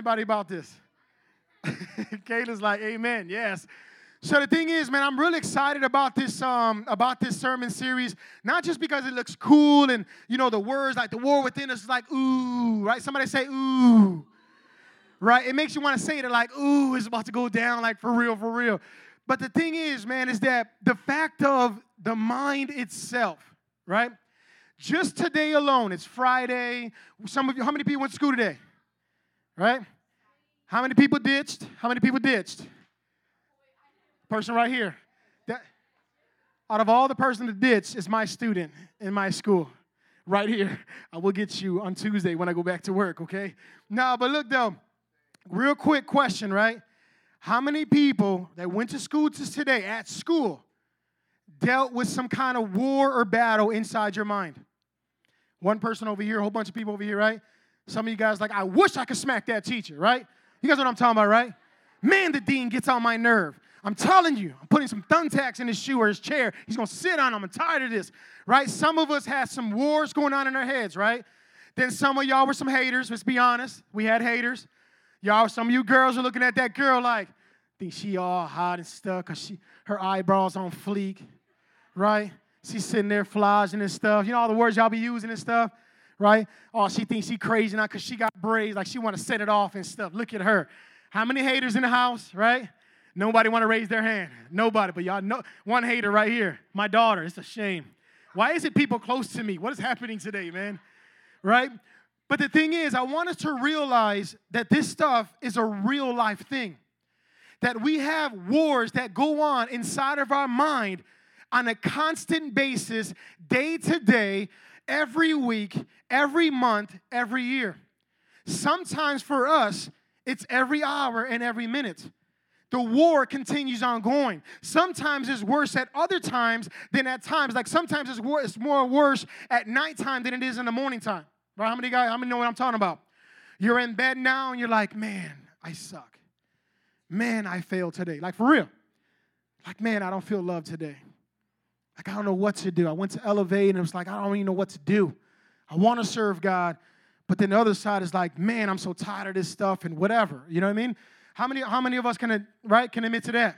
Anybody about this? Kayla's like, Amen. Yes. So the thing is, man, I'm really excited about this um, about this sermon series. Not just because it looks cool and you know the words like the war within us is like ooh, right? Somebody say ooh, right? It makes you want to say it like ooh, it's about to go down, like for real, for real. But the thing is, man, is that the fact of the mind itself, right? Just today alone, it's Friday. Some of you, how many people went to school today? Right? How many people ditched? How many people ditched? Person right here. That, out of all the person that ditched is my student in my school. Right here. I will get you on Tuesday when I go back to work, okay? No, but look though, real quick question, right? How many people that went to school to today at school dealt with some kind of war or battle inside your mind? One person over here, a whole bunch of people over here, right? Some of you guys like, I wish I could smack that teacher, right? You guys know what I'm talking about, right? Man, the dean gets on my nerve. I'm telling you, I'm putting some thumbtacks in his shoe or his chair. He's gonna sit on them. I'm tired of this, right? Some of us had some wars going on in our heads, right? Then some of y'all were some haters. Let's be honest. We had haters. Y'all, some of you girls are looking at that girl like, think she all hot and stuff because she her eyebrows on fleek, right? She's sitting there flogging and stuff. You know all the words y'all be using and stuff, right? Oh, she thinks she crazy now because she got braids, like she want to set it off and stuff. Look at her. How many haters in the house, right? Nobody want to raise their hand. Nobody, but y'all know one hater right here. My daughter. It's a shame. Why is it people close to me? What is happening today, man? Right? But the thing is, I want us to realize that this stuff is a real life thing. That we have wars that go on inside of our mind on a constant basis, day to day, every week, every month, every year. Sometimes for us, it's every hour and every minute. The war continues on going. Sometimes it's worse at other times than at times. Like sometimes it's, wor- it's more worse at nighttime than it is in the morning time. Right? How many guys, how many know what I'm talking about? You're in bed now and you're like, man, I suck. Man, I failed today. Like for real. Like, man, I don't feel love today. Like, I don't know what to do. I went to Elevate and it was like, I don't even know what to do. I want to serve God. But then the other side is like, man, I'm so tired of this stuff and whatever. You know what I mean? How many, how many of us can, right, can admit to that?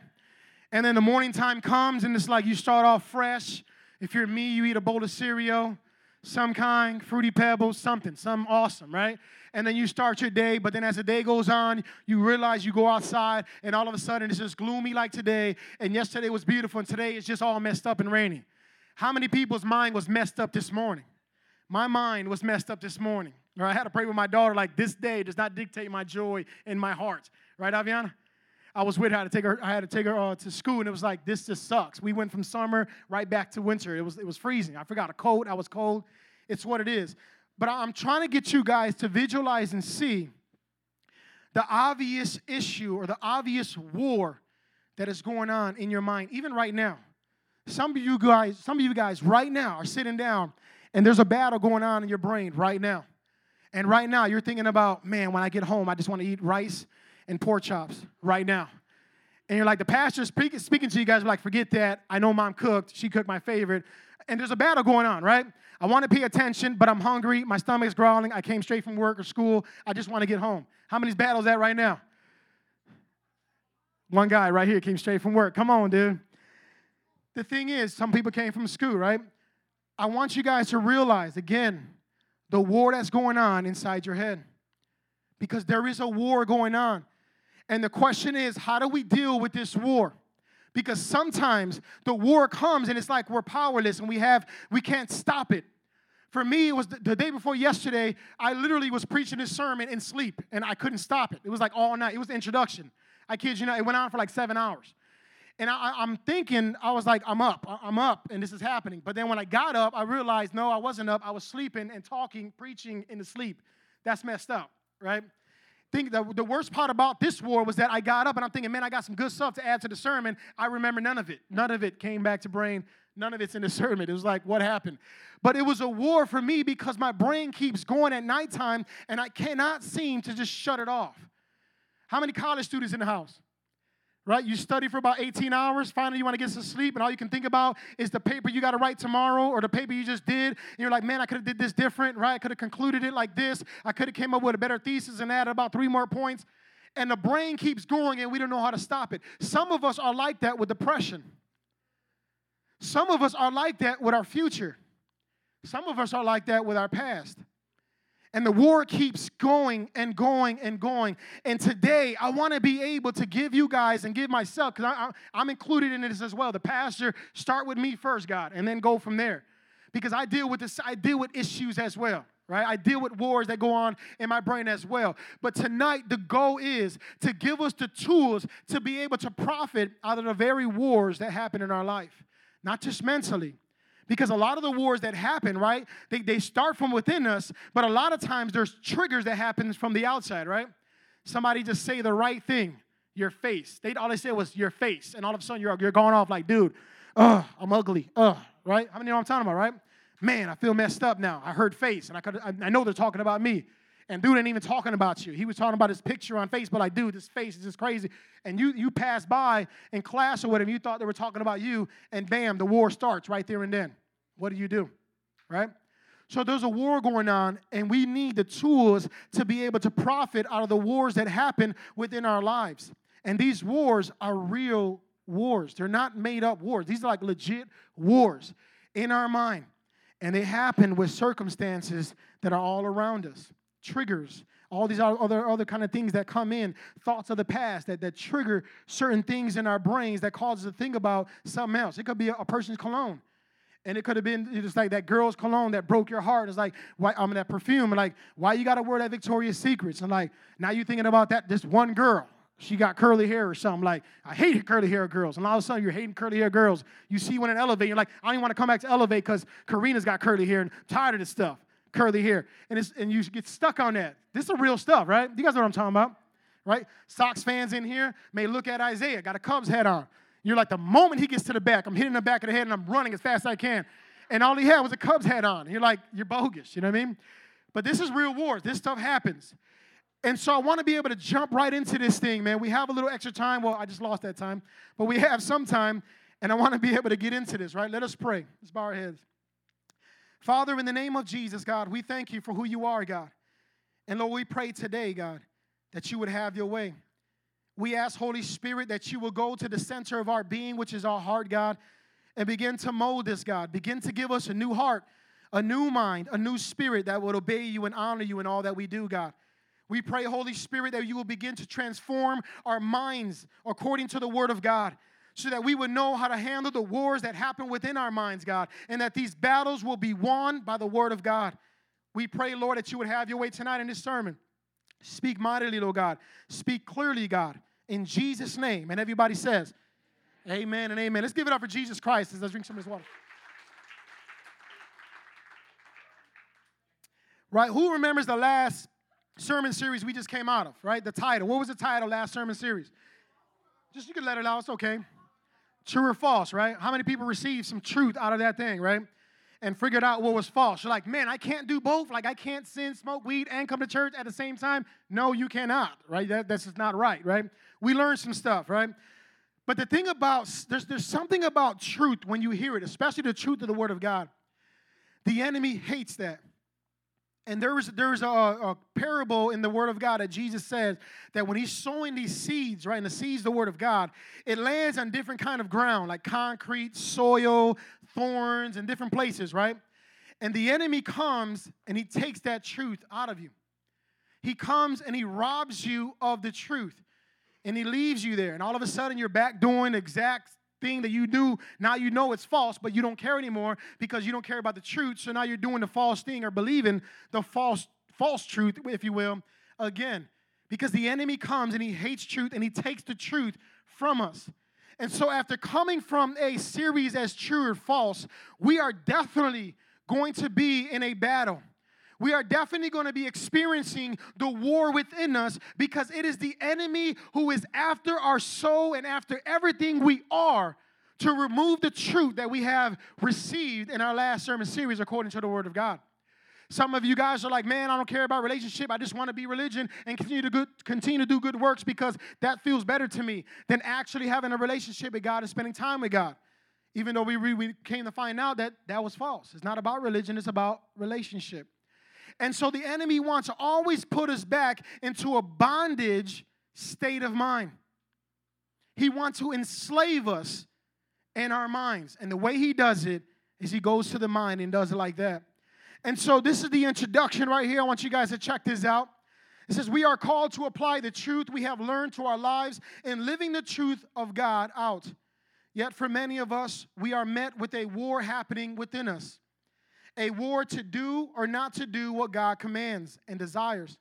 And then the morning time comes and it's like you start off fresh. If you're me, you eat a bowl of cereal, some kind, fruity pebbles, something, something awesome, right? And then you start your day, but then as the day goes on, you realize you go outside and all of a sudden it's just gloomy like today, and yesterday was beautiful, and today it's just all messed up and rainy. How many people's mind was messed up this morning? My mind was messed up this morning. Or I had to pray with my daughter, like, this day does not dictate my joy in my heart. Right, Aviana? I was with her. I had to take her, I had to, take her uh, to school, and it was like, this just sucks. We went from summer right back to winter. It was, it was freezing. I forgot a coat. I was cold. It's what it is. But I'm trying to get you guys to visualize and see the obvious issue or the obvious war that is going on in your mind, even right now. Some of you guys, some of you guys right now are sitting down and there's a battle going on in your brain right now. And right now you're thinking about, man, when I get home, I just want to eat rice and pork chops right now. And you're like, the pastor's speaking, to you guys, like, forget that. I know mom cooked. She cooked my favorite. And there's a battle going on, right? I want to pay attention, but I'm hungry. My stomach's growling. I came straight from work or school. I just want to get home. How many battles that right now? One guy right here came straight from work. Come on, dude. The thing is, some people came from school, right? I want you guys to realize again the war that's going on inside your head. Because there is a war going on. And the question is, how do we deal with this war? Because sometimes the war comes and it's like we're powerless and we have we can't stop it. For me, it was the, the day before yesterday, I literally was preaching this sermon in sleep and I couldn't stop it. It was like all night. It was the introduction. I kid you not, it went on for like seven hours. And I, am thinking, I was like, I'm up, I'm up, and this is happening. But then when I got up, I realized, no, I wasn't up. I was sleeping and talking, preaching in the sleep. That's messed up, right? Think the, the worst part about this war was that I got up and I'm thinking, man, I got some good stuff to add to the sermon. I remember none of it. None of it came back to brain. None of it's in the sermon. It was like, what happened? But it was a war for me because my brain keeps going at nighttime and I cannot seem to just shut it off. How many college students in the house? Right? You study for about 18 hours. Finally, you want to get some sleep, and all you can think about is the paper you got to write tomorrow or the paper you just did. And you're like, man, I could have did this different, right? I could have concluded it like this. I could have came up with a better thesis and added about three more points. And the brain keeps going, and we don't know how to stop it. Some of us are like that with depression. Some of us are like that with our future. Some of us are like that with our past. And the war keeps going and going and going. And today, I want to be able to give you guys and give myself, because I'm included in this as well. The pastor, start with me first, God, and then go from there. Because I deal with this, I deal with issues as well. Right? I deal with wars that go on in my brain as well. But tonight, the goal is to give us the tools to be able to profit out of the very wars that happen in our life, not just mentally, because a lot of the wars that happen, right, they, they start from within us, but a lot of times there's triggers that happen from the outside, right? Somebody just say the right thing, your face. They all they said was your face, and all of a sudden you're, you're going off like, dude, ugh, I'm ugly, ugh, right? How many know what I'm talking about, right? Man, I feel messed up now. I heard face, and I could I know they're talking about me. And dude ain't even talking about you. He was talking about his picture on Facebook, like, dude, this face is just crazy. And you you pass by in class or whatever, you thought they were talking about you, and bam, the war starts right there and then. What do you do? Right? So there's a war going on, and we need the tools to be able to profit out of the wars that happen within our lives. And these wars are real wars. They're not made up wars. These are like legit wars in our mind. And they happen with circumstances that are all around us. Triggers, all these other, other kind of things that come in, thoughts of the past that, that trigger certain things in our brains that cause us to think about something else. It could be a, a person's cologne. And it could have been just like that girl's cologne that broke your heart. It's like, why, I mean, that perfume. And like, why you got to wear that Victoria's Secrets? And like, now you're thinking about that, this one girl. She got curly hair or something. Like, I hate curly hair girls. And all of a sudden, you're hating curly hair girls. You see one in Elevate, you're like, I don't even want to come back to Elevate because Karina's got curly hair and I'm tired of this stuff. Curly hair. And, it's, and you get stuck on that. This is real stuff, right? You guys know what I'm talking about, right? Sox fans in here may look at Isaiah, got a Cubs hat on. You're like, the moment he gets to the back, I'm hitting the back of the head and I'm running as fast as I can. And all he had was a Cubs hat on. You're like, you're bogus. You know what I mean? But this is real wars. This stuff happens. And so I want to be able to jump right into this thing, man. We have a little extra time. Well, I just lost that time, but we have some time, and I want to be able to get into this, right? Let us pray. Let's bow our heads. Father, in the name of Jesus, God, we thank you for who you are, God. And Lord, we pray today, God, that you would have your way. We ask, Holy Spirit, that you will go to the center of our being, which is our heart, God, and begin to mold us, God. Begin to give us a new heart, a new mind, a new spirit that will obey you and honor you in all that we do, God. We pray, Holy Spirit, that you will begin to transform our minds according to the Word of God so that we would know how to handle the wars that happen within our minds, God, and that these battles will be won by the Word of God. We pray, Lord, that you would have your way tonight in this sermon. Speak mightily, Lord God. Speak clearly, God, in Jesus' name. And everybody says, Amen and amen. Let's give it up for Jesus Christ. Let's drink some of his water. Right? Who remembers the last sermon series we just came out of, right? The title. What was the title last sermon series? Just you can let it out, it's okay. True or false, right? How many people received some truth out of that thing, right? And figured out what was false. You're like, man, I can't do both. Like, I can't sin, smoke weed, and come to church at the same time. No, you cannot, right? That, that's just not right, right? We learned some stuff, right? But the thing about, there's, there's something about truth when you hear it, especially the truth of the Word of God. The enemy hates that. And there there's, there's a, a, parable in the Word of God that Jesus says that when he's sowing these seeds, right, and the seeds, the Word of God, it lands on different kind of ground, like concrete, soil, thorns, and different places, right? And the enemy comes and he takes that truth out of you. He comes and he robs you of the truth and he leaves you there. And all of a sudden, you're back doing the exact thing that you do. Now you know it's false, but you don't care anymore because you don't care about the truth. So now you're doing the false thing or believing the false false truth, if you will, again. Because the enemy comes and he hates truth and he takes the truth from us. And so, after coming from a series as true or false, we are definitely going to be in a battle we are definitely going to be experiencing the war within us because it is the enemy who is after our soul and after everything we are to remove the truth that we have received in our last sermon series according to the Word of God. Some of you guys are like, man, I don't care about relationship. I just want to be religion and continue to good, continue to do good works because that feels better to me than actually having a relationship with God and spending time with God. Even though we, we came to find out that that was false. It's not about religion, it's about relationship. And so the enemy wants to always put us back into a bondage state of mind. He wants to enslave us in our minds. And the way he does it is he goes to the mind and does it like that. And so this is the introduction right here. I want you guys to check this out. It says, We are called to apply the truth we have learned to our lives in living the truth of God out. Yet for many of us, we are met with a war happening within us a war to do or not to do what God commands and desires,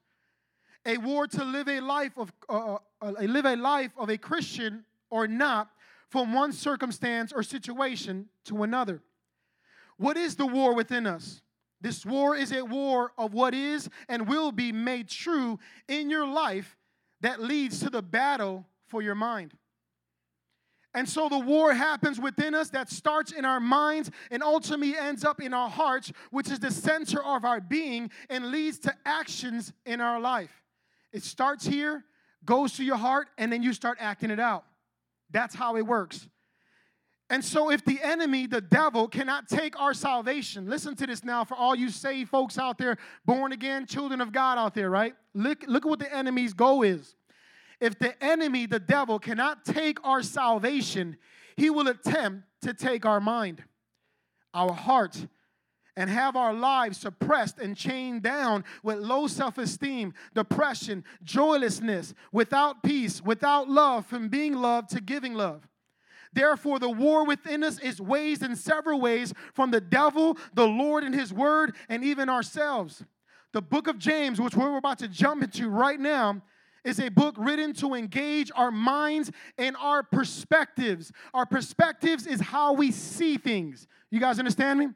a war to live a life of uh, uh, live a life of a Christian or not from one circumstance or situation to another. What is the war within us? This war is a war of what is and will be made true in your life that leads to the battle for your mind. And so the war happens within us that starts in our minds and ultimately ends up in our hearts, which is the center of our being and leads to actions in our life. It starts here, goes to your heart, and then you start acting it out. That's how it works. And so, if the enemy, the devil, cannot take our salvation, listen to this now for all you saved folks out there, born again, children of God out there, right? Look, look at what the enemy's goal is. If the enemy, the devil, cannot take our salvation, he will attempt to take our mind, our heart, and have our lives suppressed and chained down with low self esteem, depression, joylessness, without peace, without love, from being loved to giving love. Therefore, the war within us is waged in several ways from the devil, the Lord and his word, and even ourselves. The book of James, which we're about to jump into right now, is a book written to engage our minds and our perspectives. Our perspectives is how we see things. You guys understand me?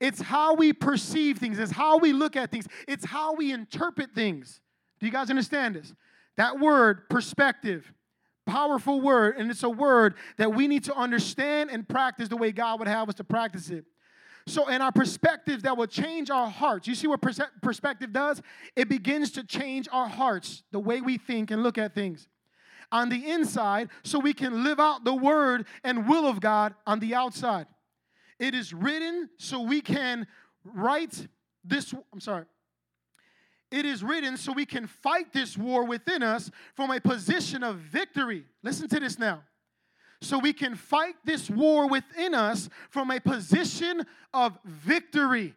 It's how we perceive things, it's how we look at things, it's how we interpret things. Do you guys understand this? That word, perspective, powerful word, and it's a word that we need to understand and practice the way God would have us to practice it. So, in our perspectives, that will change our hearts. You see what perspective does? It begins to change our hearts, the way we think and look at things on the inside, so we can live out the word and will of God on the outside. It is written so we can write this, I'm sorry. It is written so we can fight this war within us from a position of victory. Listen to this now. So we can fight this war within us from a position of victory,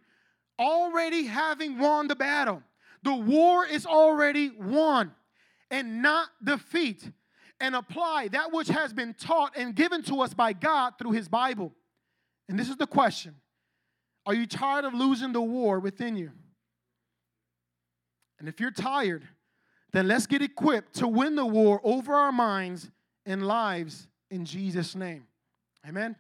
already having won the battle. The war is already won and not defeat, and apply that which has been taught and given to us by God through His Bible. And this is the question Are you tired of losing the war within you? And if you're tired, then let's get equipped to win the war over our minds and lives in Jesus' name. Amen.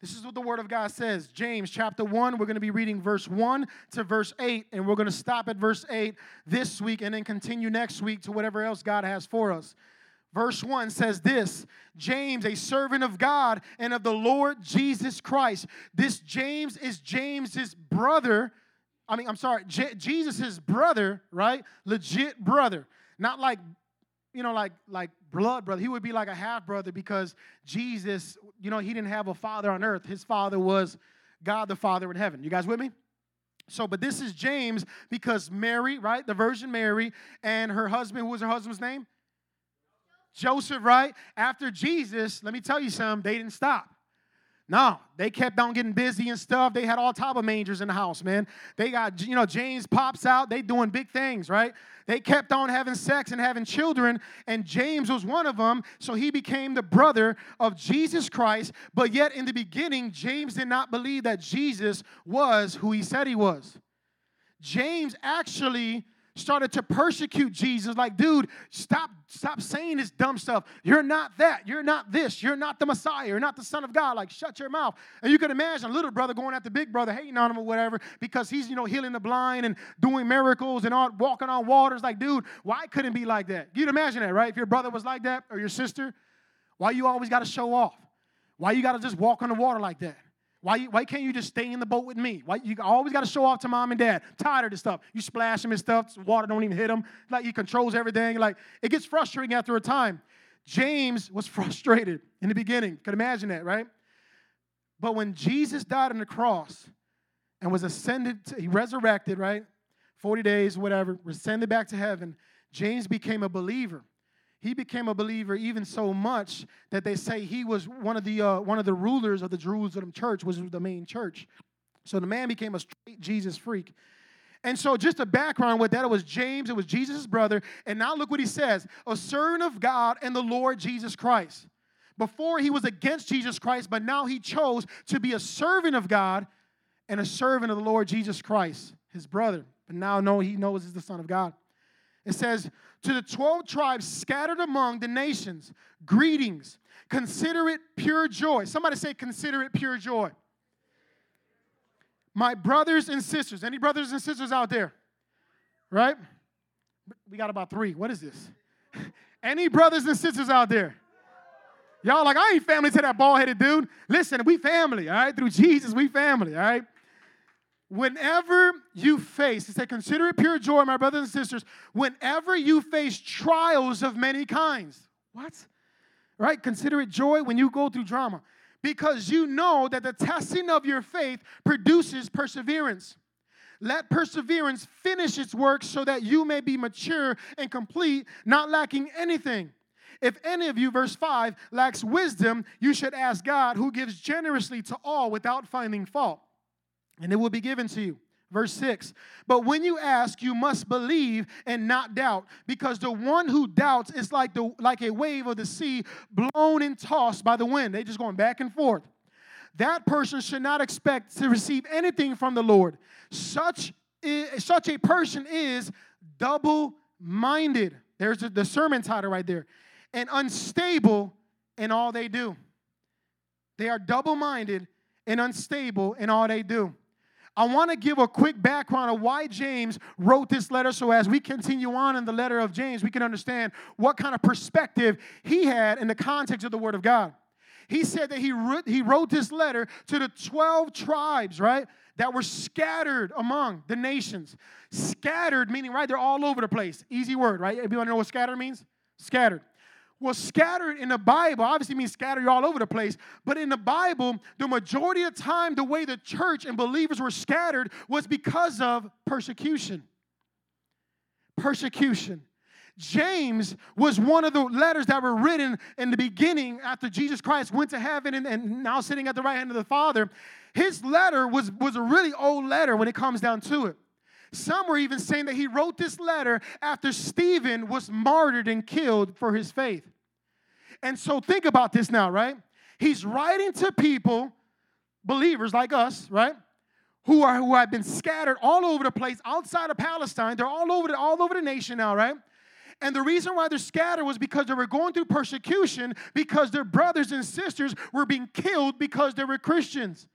This is what the Word of God says. James chapter 1, we're going to be reading verse 1 to verse 8, and we're going to stop at verse 8 this week and then continue next week to whatever else God has for us. Verse 1 says this James, a servant of God and of the Lord Jesus Christ. This James is James's brother. I mean, I'm sorry, J- Jesus's brother, right? Legit brother. Not like, you know, like like blood brother. He would be like a half brother because Jesus, you know, he didn't have a father on earth. His father was God the Father in heaven. You guys with me? So, but this is James because Mary, right? The Virgin Mary and her husband, who was her husband's name? Joseph, right? After Jesus, let me tell you something, they didn't stop. No, they kept on getting busy and stuff. They had all type of mangers in the house, man. They got, you know, James pops out. They doing big things, right? They kept on having sex and having children, and James was one of them. So he became the brother of Jesus Christ. But yet, in the beginning, James did not believe that Jesus was who he said he was. James actually started to persecute Jesus. Like, dude, stop, stop saying this dumb stuff. You're not that. You're not this. You're not the Messiah. You're not the Son of God. Like, shut your mouth. And you can imagine a little brother going the big brother, hating on him or whatever, because he's, you know, healing the blind and doing miracles and all, walking on waters. Like, dude, why couldn't be like that? You'd imagine that, right? If your brother was like that or your sister, why you always got to show off? Why you got to just walk on the water like that? Why, why can't you just stay in the boat with me? Why you always got to show off to mom and dad? Tired of this stuff. You splash him and stuff. Water don't even hit him. Like he controls everything. Like it gets frustrating after a time. James was frustrated in the beginning. Could imagine that, right? But when Jesus died on the cross and was ascended, to, he resurrected, right? 40 days, whatever, ascended back to heaven, James became a believer. He became a believer even so much that they say he was one of the uh, one of the rulers of the Jerusalem church, was the main church. So the man became a straight Jesus freak. And so, just a background with that, it was James, it was Jesus' brother. And now look what he says a servant of God and the Lord Jesus Christ. Before he was against Jesus Christ, but now he chose to be a servant of God and a servant of the Lord Jesus Christ, his brother. But now know he knows he's the Son of God. It says, To the 12 tribes scattered among the nations, greetings. Consider it pure joy. Somebody say, Consider it pure joy. My brothers and sisters. Any brothers and sisters out there? Right? We got about three. What is this? Any brothers and sisters out there? Y'all like, I ain't family to that bald headed dude. Listen, we family, all right? Through Jesus, we family, all right? Whenever you face, it said, consider it pure joy, my brothers and sisters, whenever you face trials of many kinds. What? Right? Consider it joy when you go through drama because you know that the testing of your faith produces perseverance. Let perseverance finish its work so that you may be mature and complete, not lacking anything. If any of you, verse 5, lacks wisdom, you should ask God, who gives generously to all without finding fault and it will be given to you. Verse 6 But when you ask, you must believe and not doubt, because the one who doubts is like, the, like a wave of the sea blown and tossed by the wind. They're just going back and forth. That person should not expect to receive anything from the Lord. Such, is, such a person is double minded. There's the sermon title right there. And unstable in all they do. They are double minded and unstable in all they do. I want to give a quick background of why James wrote this letter so as we continue on in the letter of James, we can understand what kind of perspective he had in the context of the Word of God. He said that he wrote, he wrote this letter to the 12 tribes, right, that were scattered among the nations. Scattered, meaning, right, they're all over the place. Easy word, right? Everybody know what scattered means? Scattered. Well, scattered in the Bible obviously means scattered all over the place, but in the Bible, the majority of the time, the way the church and believers were scattered was because of persecution. Persecution. James was one of the letters that were written in the beginning after Jesus Christ went to heaven and, and now sitting at the right hand of the Father. His letter was, was a really old letter when it comes down to it. Some were even saying that he wrote this letter after Stephen was martyred and killed for his faith. And so think about this now, right? He's writing to people, believers like us, right? Who are who have been scattered all over the place outside of Palestine. They're all over the, all over the nation now, right? And the reason why they're scattered was because they were going through persecution because their brothers and sisters were being killed because they were Christians.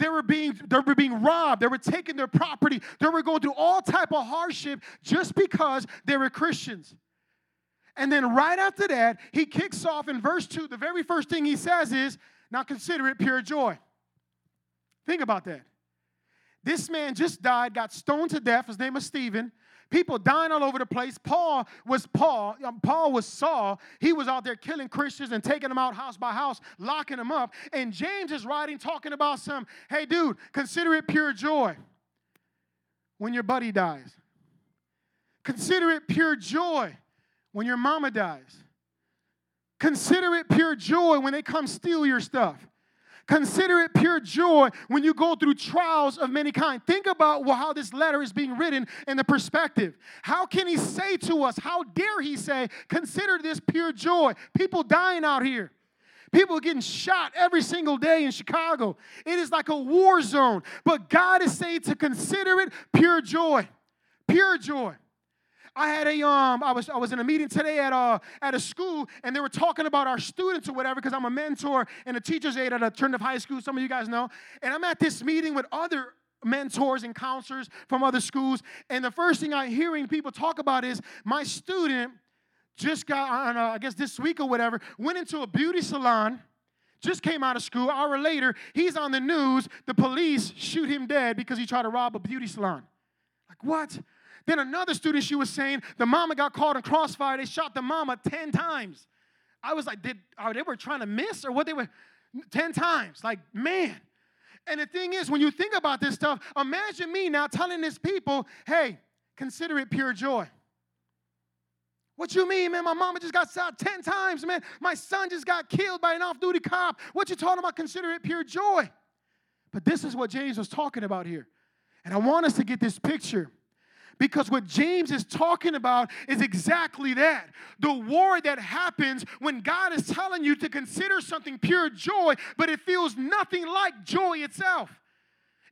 They were being they were being robbed. They were taking their property. They were going through all type of hardship just because they were Christians. And then right after that, he kicks off in verse 2. The very first thing he says is, Now consider it pure joy. Think about that. This man just died, got stoned to death. His name was Stephen. People dying all over the place. Paul was Paul. Um, Paul was Saul. He was out there killing Christians and taking them out house by house, locking them up. And James is writing, talking about some, hey, dude, consider it pure joy when your buddy dies. Consider it pure joy when your mama dies. Consider it pure joy when they come steal your stuff. Consider it pure joy when you go through trials of many kind. Think about how this letter is being written in the perspective. How can he say to us, how dare he say, consider this pure joy? People dying out here. People getting shot every single day in Chicago. It is like a war zone. But God is saying to consider it pure joy. Pure joy. I had a um, I was I was in a meeting today at a uh, at a school, and they were talking about our students or whatever, because I'm a mentor and a teacher's aide at a Turn of High School. Some of you guys know, and I'm at this meeting with other mentors and counselors from other schools, and the first thing I'm hearing people talk about is my student just got on, uh, I guess this week or whatever, went into a beauty salon just came out of school. hour later, he's on the news. The police shoot him dead because he tried to rob a beauty salon. Like, what? Then another student, she was saying, the mama got caught in crossfire. They shot the mama 10 times. I was like, did are they were trying to miss or what they were 10 times? Like, man. And the thing is, when you think about this stuff, imagine me now telling these people, hey, consider it pure joy. What you mean, man? My mama just got shot 10 times, man. My son just got killed by an off-duty cop. What you talking about? Consider it pure joy. But this is what James was talking about here. And I want us to get this picture. Because what James is talking about is exactly that. The war that happens when God is telling you to consider something pure joy, but it feels nothing like joy itself.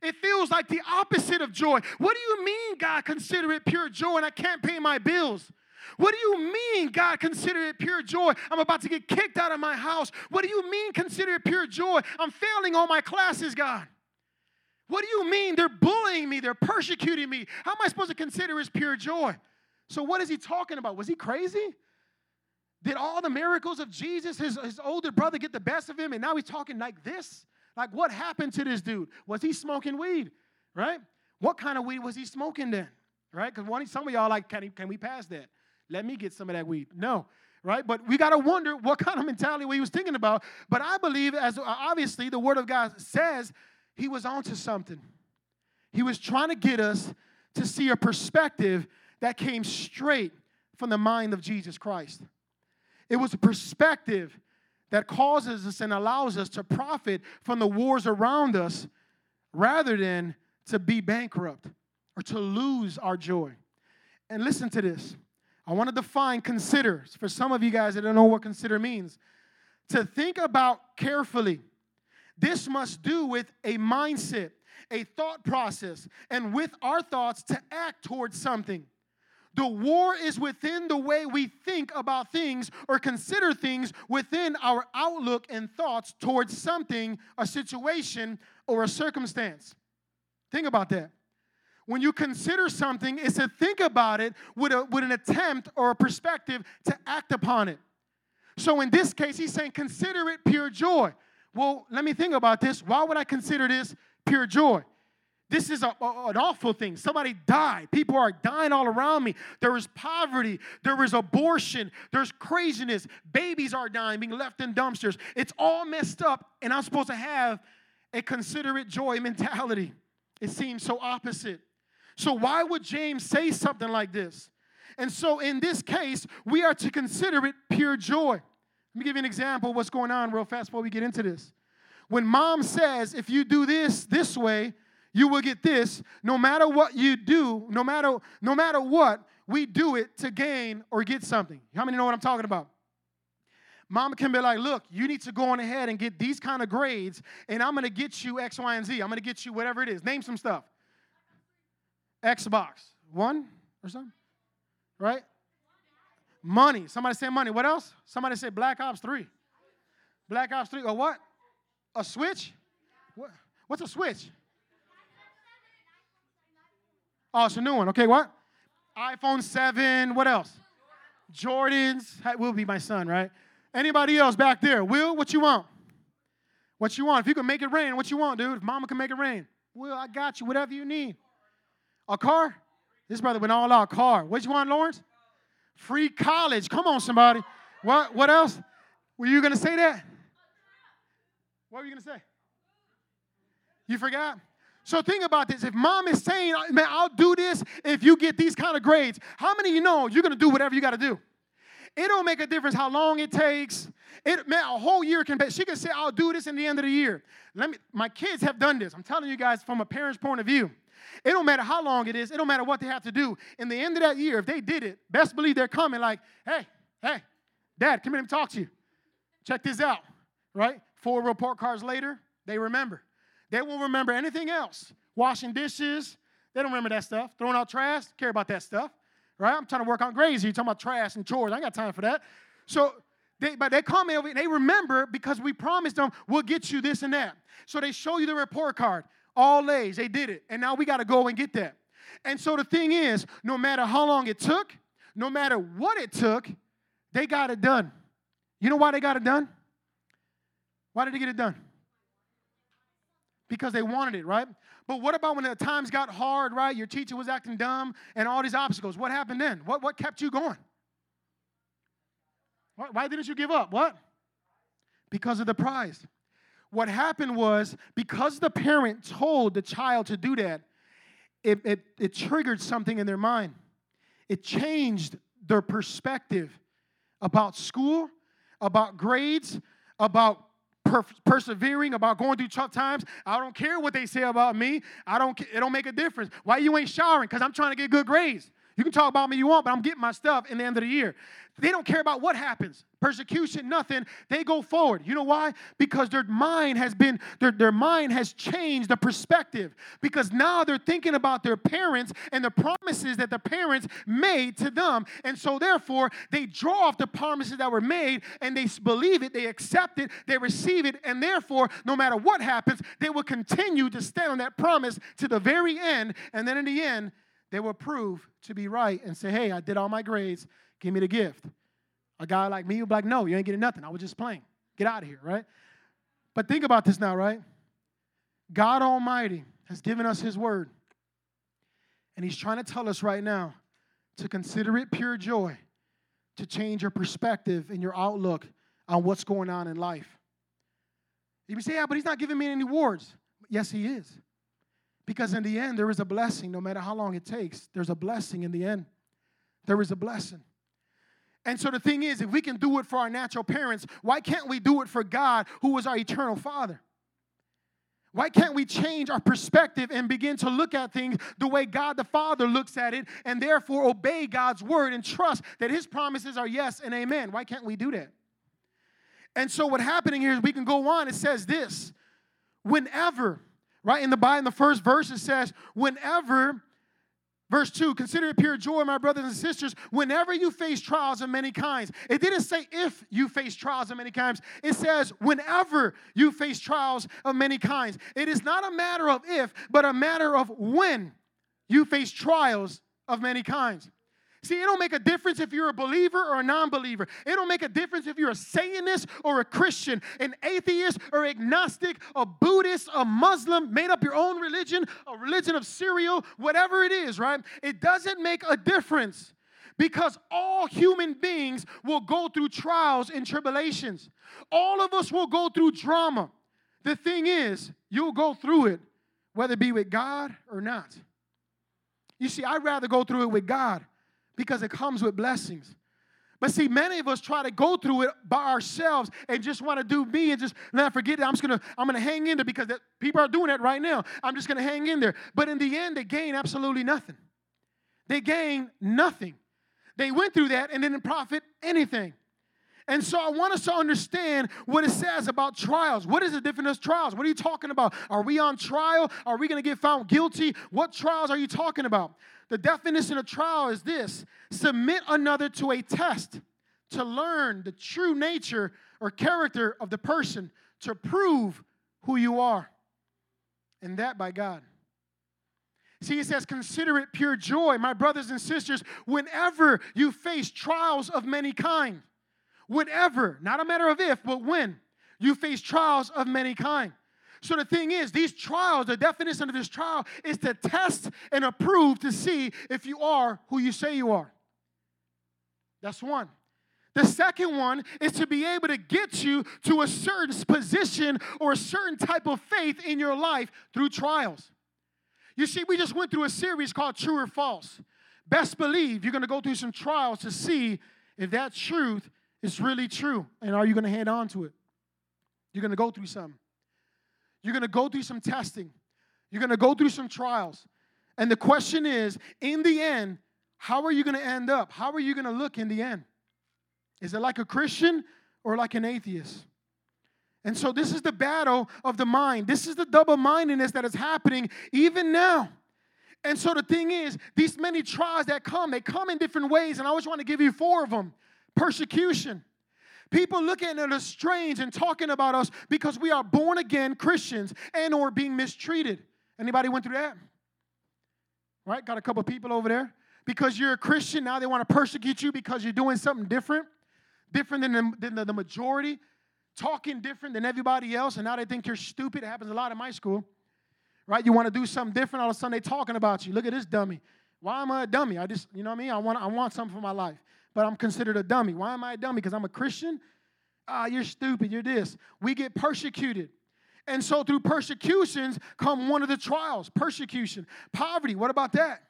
It feels like the opposite of joy. What do you mean, God, consider it pure joy and I can't pay my bills? What do you mean, God, consider it pure joy? I'm about to get kicked out of my house. What do you mean, consider it pure joy? I'm failing all my classes, God. What do you mean? They're bullying me, they're persecuting me. How am I supposed to consider it pure joy? So, what is he talking about? Was he crazy? Did all the miracles of Jesus, his, his older brother, get the best of him, and now he's talking like this? Like, what happened to this dude? Was he smoking weed? Right? What kind of weed was he smoking then? Right? Because some of y'all like, can, he, can we pass that? Let me get some of that weed. No, right? But we got to wonder what kind of mentality he was thinking about. But I believe, as obviously the Word of God says, he was onto something. He was trying to get us to see a perspective that came straight from the mind of Jesus Christ. It was a perspective that causes us and allows us to profit from the wars around us rather than to be bankrupt or to lose our joy. And listen to this I want to define consider for some of you guys that don't know what consider means. To think about carefully. This must do with a mindset, a thought process, and with our thoughts to act towards something. The war is within the way we think about things or consider things within our outlook and thoughts towards something, a situation, or a circumstance. Think about that when you consider something is to think about it with, a, with an attempt or a perspective to act upon it. So in this case, he's saying, consider it pure joy. Well, let me think about this. Why would I consider this pure joy? This is a, a, an awful thing. Somebody died. People are dying all around me. There is poverty. There is abortion. There's craziness. Babies are dying, being left in dumpsters. It's all messed up, and I'm supposed to have a considerate joy mentality. It seems so opposite. So, why would James say something like this? And so, in this case, we are to consider it pure joy. Let me give you an example of what's going on real fast before we get into this. When mom says, if you do this this way, you will get this, no matter what you do, no matter, no matter what, we do it to gain or get something. How many know what I'm talking about? Mom can be like, look, you need to go on ahead and get these kind of grades, and I'm gonna get you X, Y, and Z. I'm gonna get you whatever it is. Name some stuff. Xbox. One or something? Right? Money. Somebody say money. What else? Somebody say Black Ops 3. Black Ops 3. Or what? A Switch? What? What's a Switch? Oh, it's a new one. Okay, what? iPhone 7. What else? Jordans. That will be my son, right? Anybody else back there? Will, what you want? What you want? If you can make it rain, what you want, dude? If mama can make it rain. Will, I got you. Whatever you need. A car? This brother went all out. Car. What you want, Lawrence? Free college. Come on, somebody. What, what else? Were you going to say that? What were you going to say? You forgot? So think about this. If mom is saying, uh, man, I'll do this if you get these kind of grades, how many of you know you're going to do whatever you got to do? It don't make a difference how long it takes. It man, a whole year can be. She can say, I'll do this in the end of the year. Let me, my kids have done this. I'm telling you guys from a parent's point of view. It don't matter how long it is, it don't matter what they have to do. In the end of that year, if they did it, best believe they're coming like, hey, hey, dad, come in and talk to you. Check this out, right? Four report cards later, they remember. They won't remember anything else. Washing dishes, they don't remember that stuff. Throwing out trash, care about that stuff, right? I'm trying to work on grades. You're talking about trash and chores. I ain't got time for that. So, they, but they come in and they remember because we promised them we'll get you this and that. So they show you the report card all A's. They did it. And now we got to go and get that. And so the thing is, no matter how long it took, no matter what it took, they got it done. You know why they got it done? Why did they get it done? Because they wanted it, right? But what about when the times got hard, right? Your teacher was acting dumb and all these obstacles. What happened then? What, what kept you going? Why didn't you give up? What? Because of the prize. What happened was because the parent told the child to do that, it, it, it triggered something in their mind. It changed their perspective about school, about grades, about per- persevering, about going through tough times. I don't care what they say about me. I don't. It don't make a difference. Why you ain't showering? Because I'm trying to get good grades. You can talk about me you want, but I'm getting my stuff in the end of the year. They don't care about what happens persecution, nothing. They go forward. You know why? Because their mind has been, their, their mind has changed the perspective. Because now they're thinking about their parents and the promises that the parents made to them. And so, therefore, they draw off the promises that were made and they believe it, they accept it, they receive it, and therefore, no matter what happens, they will continue to stand on that promise to the very end. And then in the end, they will prove to be right and say, hey, I did all my grades, give me the gift. A guy like me would be like, no, you ain't getting nothing. I was just playing. Get out of here, right? But think about this now, right? God Almighty has given us His word. And He's trying to tell us right now to consider it pure joy, to change your perspective and your outlook on what's going on in life. You say, yeah, but He's not giving me any rewards. Yes, He is. Because in the end, there is a blessing, no matter how long it takes. There's a blessing in the end. There is a blessing. And so the thing is, if we can do it for our natural parents, why can't we do it for God, who is our eternal Father? Why can't we change our perspective and begin to look at things the way God the Father looks at it and therefore obey God's word and trust that His promises are yes and amen? Why can't we do that? And so, what happening here is we can go on. It says this whenever Right? In the Bible, in the first verse, it says, whenever, verse 2, consider it pure joy, my brothers and sisters, whenever you face trials of many kinds. It didn't say if you face trials of many kinds, it says whenever you face trials of many kinds. It is not a matter of if, but a matter of when you face trials of many kinds. See, it don't make a difference if you're a believer or a non believer. It don't make a difference if you're a Satanist or a Christian, an atheist or agnostic, a Buddhist, a Muslim, made up your own religion, a religion of cereal, whatever it is, right? It doesn't make a difference because all human beings will go through trials and tribulations. All of us will go through drama. The thing is, you'll go through it, whether it be with God or not. You see, I'd rather go through it with God because it comes with blessings. But see, many of us try to go through it by ourselves and just want to do me and just not forget it. I'm just gonna I'm gonna hang in there because that, people are doing that right now. I'm just gonna hang in there. But in the end, they gain absolutely nothing. They gain nothing. They went through that and didn't profit anything. And so I want us to understand what it says about trials. What is the difference of trials? What are you talking about? Are we on trial? Are we going to get found guilty? What trials are you talking about? The definition of trial is this submit another to a test to learn the true nature or character of the person to prove who you are. And that by God. See, he says, consider it pure joy, my brothers and sisters, whenever you face trials of many kinds. Whenever, not a matter of if, but when you face trials of many kinds. So the thing is, these trials, the definition of this trial is to test and approve to see if you are who you say you are. That's one. The second one is to be able to get you to a certain position or a certain type of faith in your life through trials. You see, we just went through a series called True or False. Best believe you're going to go through some trials to see if that truth is really true. And are you going to hand on to it? You're going to go through some. You're going to go through some testing. You're going to go through some trials. And the question is, in the end, how are you going to end up? How are you going to look in the end? Is it like a Christian or like an atheist? And so, this is the battle of the mind. This is the double mindedness that is happening even now. And so, the thing is, these many trials that come, they come in different ways. And I always want to give you four of them persecution, People looking at us strange and talking about us because we are born again Christians and or being mistreated. Anybody went through that? Right? Got a couple people over there. Because you're a Christian, now they want to persecute you because you're doing something different, different than the, than the, the majority. talking different than everybody else, and now they think you're stupid. It happens a lot in my school, right? You want to do something different, all of a sudden they talking about you. Look at this dummy. Why am I a dummy? I just, you know what I mean? I want, I want something for my life, but I'm considered a dummy. Why am I a dummy? Because I'm a Christian? Ah, you're stupid. You're this. We get persecuted. And so through persecutions come one of the trials, persecution, poverty. What about that?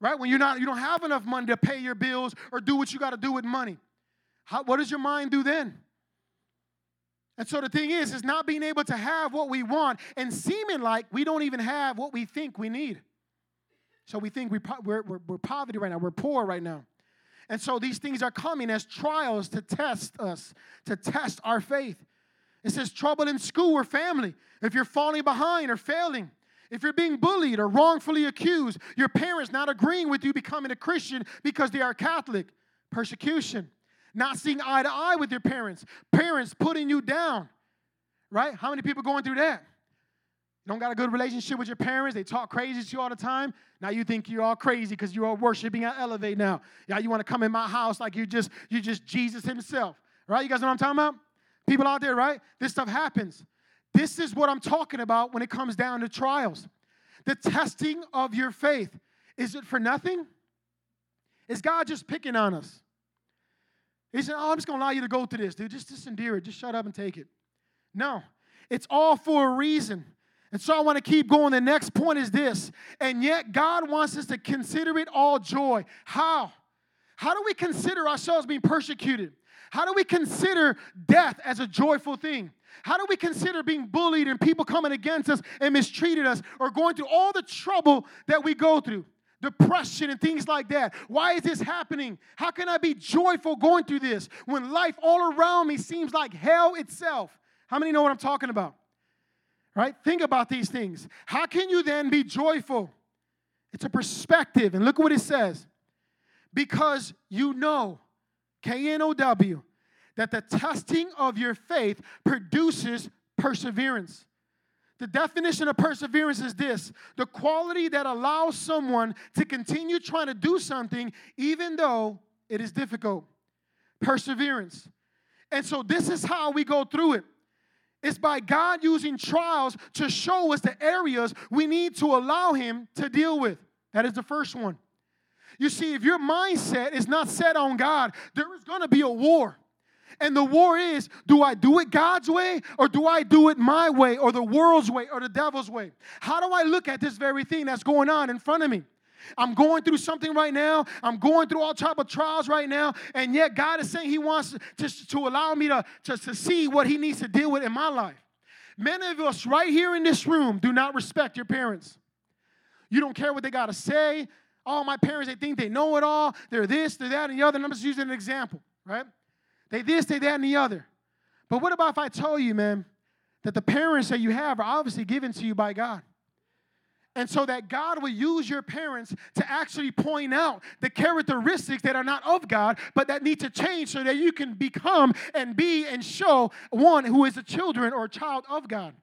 Right? When you're not, you don't have enough money to pay your bills or do what you got to do with money. How, what does your mind do then? And so the thing is, is not being able to have what we want and seeming like we don't even have what we think we need. So we think we, we're, we're, we're poverty right now, we're poor right now. And so these things are coming as trials to test us, to test our faith. It says trouble in school or family. If you're falling behind or failing, if you're being bullied or wrongfully accused, your parents not agreeing with you becoming a Christian because they are Catholic, persecution. Not seeing eye to eye with your parents, parents putting you down, right? How many people going through that? You don't got a good relationship with your parents, they talk crazy to you all the time. Now you think you're all crazy because you're all worshiping at Elevate now. Yeah, you want to come in my house like you're just you're just Jesus himself, right? You guys know what I'm talking about? People out there, right? This stuff happens. This is what I'm talking about when it comes down to trials. The testing of your faith. Is it for nothing? Is God just picking on us? He said, Oh, I'm just going to allow you to go through this, dude. Just, just endure it. Just shut up and take it. No, it's all for a reason. And so I want to keep going. The next point is this. And yet, God wants us to consider it all joy. How? How do we consider ourselves being persecuted? How do we consider death as a joyful thing? How do we consider being bullied and people coming against us and mistreated us or going through all the trouble that we go through? Depression and things like that. Why is this happening? How can I be joyful going through this when life all around me seems like hell itself? How many know what I'm talking about? Right? Think about these things. How can you then be joyful? It's a perspective. And look what it says. Because you know K N O W, that the testing of your faith produces perseverance. The definition of perseverance is this the quality that allows someone to continue trying to do something even though it is difficult. Perseverance. And so, this is how we go through it. It's by God using trials to show us the areas we need to allow Him to deal with. That is the first one. You see, if your mindset is not set on God, there is going to be a war. And the war is do I do it God's way or do I do it my way or the world's way or the devil's way? How do I look at this very thing that's going on in front of me? I'm going through something right now. I'm going through all type of trials right now. And yet God is saying He wants to, to allow me to, to, to see what He needs to deal with in my life. Many of us right here in this room do not respect your parents. You don't care what they got to say. Oh, my parents, they think they know it all. They're this, they're that, and the other. And I'm just using an example, right? They this, they that, and the other. But what about if I tell you, man, that the parents that you have are obviously given to you by God? And so that God will use your parents to actually point out the characteristics that are not of God, but that need to change so that you can become and be and show one who is a children or a child of God.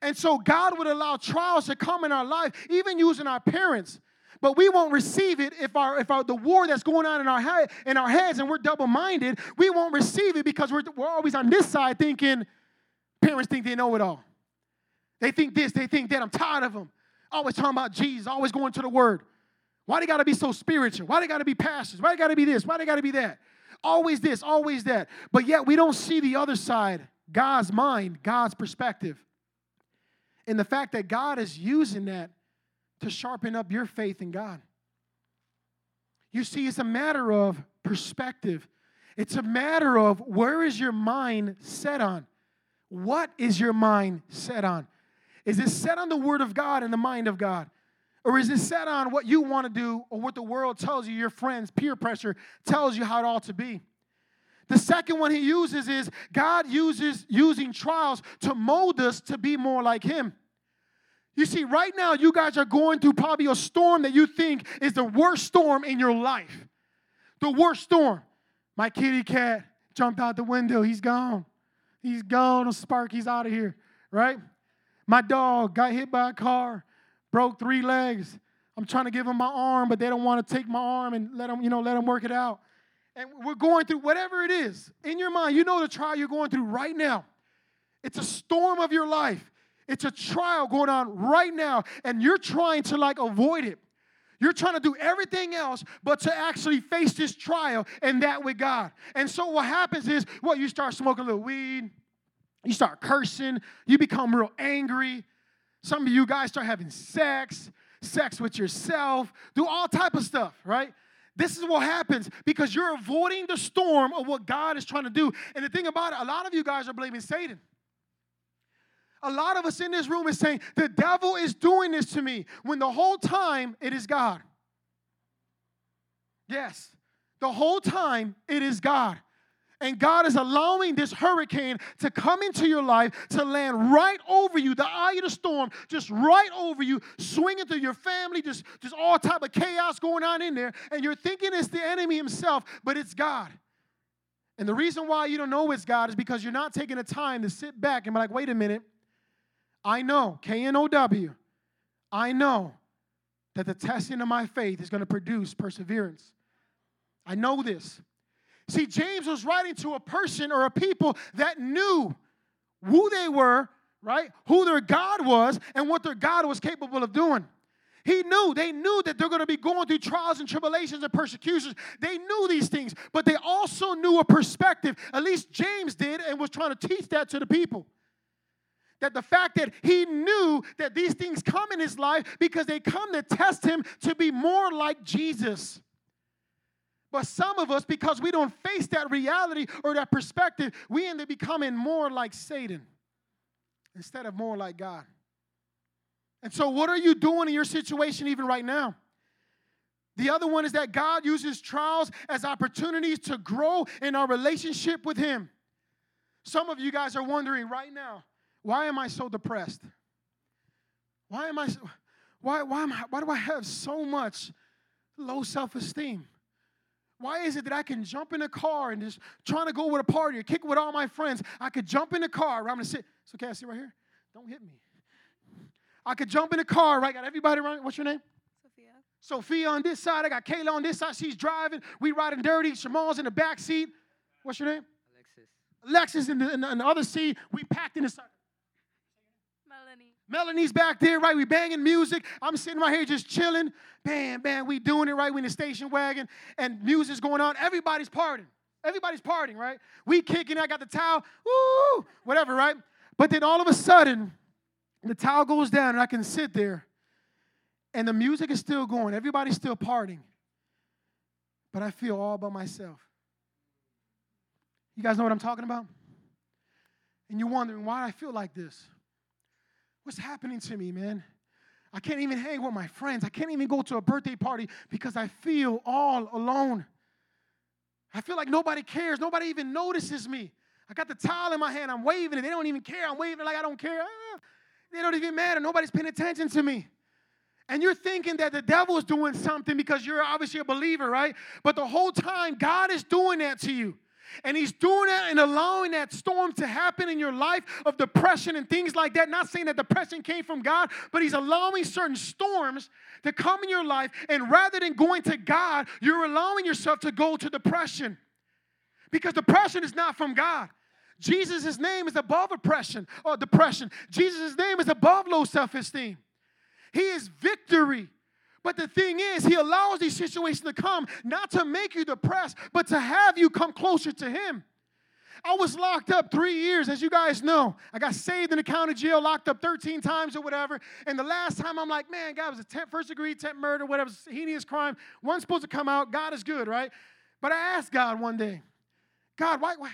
And so God would allow trials to come in our life, even using our parents but we won't receive it if our if our, the war that's going on in our head in our heads and we're double-minded we won't receive it because we're, we're always on this side thinking parents think they know it all they think this they think that i'm tired of them always talking about jesus always going to the word why they got to be so spiritual why they got to be pastors why they got to be this why they got to be that always this always that but yet we don't see the other side god's mind god's perspective and the fact that god is using that to sharpen up your faith in God. You see, it's a matter of perspective. It's a matter of where is your mind set on? What is your mind set on? Is it set on the Word of God and the mind of God? Or is it set on what you want to do or what the world tells you, your friends, peer pressure tells you how it ought to be? The second one he uses is God uses using trials to mold us to be more like Him. You see, right now, you guys are going through probably a storm that you think is the worst storm in your life. The worst storm. My kitty cat jumped out the window. He's gone. He's gone. Sparky's out of here, right? My dog got hit by a car, broke three legs. I'm trying to give him my arm, but they don't want to take my arm and let him, you know, let him work it out. and we're going through whatever it is in your mind, you know the trial you're going through right now. It's a storm of your life. It's a trial going on right now, and you're trying to like avoid it. You're trying to do everything else but to actually face this trial and that with God. And so what happens is, well, you start smoking a little weed, you start cursing, you become real angry. Some of you guys start having sex, sex with yourself, do all type of stuff, right? This is what happens because you're avoiding the storm of what God is trying to do. And the thing about it, a lot of you guys are blaming Satan. A lot of us in this room is saying, the devil is doing this to me, when the whole time it is God. Yes, the whole time it is God. And God is allowing this hurricane to come into your life, to land right over you, the eye of the storm, just right over you, swinging through your family, just, just all type of chaos going on in there. And you're thinking it's the enemy himself, but it's God. And the reason why you don't know it's God is because you're not taking the time to sit back and be like, wait a minute, I know, K N O W, I know that the testing of my faith is going to produce perseverance. I know this. See, James was writing to a person or a people that knew who they were, right? Who their God was and what their God was capable of doing. He knew, they knew that they're going to be going through trials and tribulations and persecutions. They knew these things, but they also knew a perspective. At least James did and was trying to teach that to the people. That the fact that he knew that these things come in his life because they come to test him to be more like Jesus. But some of us, because we don't face that reality or that perspective, we end up becoming more like Satan instead of more like God. And so, what are you doing in your situation even right now? The other one is that God uses trials as opportunities to grow in our relationship with Him. Some of you guys are wondering right now, why am I so depressed? Why am I so, why, why, am I, why do I have so much low self esteem? Why is it that I can jump in a car and just trying to go with a party or kick with all my friends? I could jump in a car. Right? I'm gonna sit. So can I sit right here? Don't hit me. I could jump in a car, right? Got everybody around. What's your name? Sophia. Sophia on this side. I got Kayla on this side. She's driving. We riding dirty. Shamal's in the back seat. What's your name? Alexis. Alexis in the, in the, in the other seat. We packed in the side. Melanie. Melanie's back there, right? We banging music. I'm sitting right here just chilling. Bam, bam, we doing it, right? We in the station wagon and music's going on. Everybody's partying. Everybody's partying, right? We kicking, I got the towel, woo, whatever, right? But then all of a sudden, the towel goes down and I can sit there and the music is still going. Everybody's still partying. But I feel all by myself. You guys know what I'm talking about? And you're wondering why I feel like this. What's happening to me, man? I can't even hang with my friends. I can't even go to a birthday party because I feel all alone. I feel like nobody cares. Nobody even notices me. I got the towel in my hand. I'm waving it. They don't even care. I'm waving like I don't care. Ah, they don't even matter. Nobody's paying attention to me. And you're thinking that the devil is doing something because you're obviously a believer, right? But the whole time, God is doing that to you. And he's doing that and allowing that storm to happen in your life of depression and things like that. Not saying that depression came from God, but he's allowing certain storms to come in your life. And rather than going to God, you're allowing yourself to go to depression. Because depression is not from God. Jesus' name is above oppression or depression. Jesus' name is above low self esteem. He is victory. But the thing is, He allows these situations to come not to make you depressed, but to have you come closer to Him. I was locked up three years, as you guys know. I got saved in the county jail, locked up 13 times or whatever. And the last time I'm like, man, God was a first degree attempt murder, whatever, heinous crime. One's supposed to come out. God is good, right? But I asked God one day, God, why, why,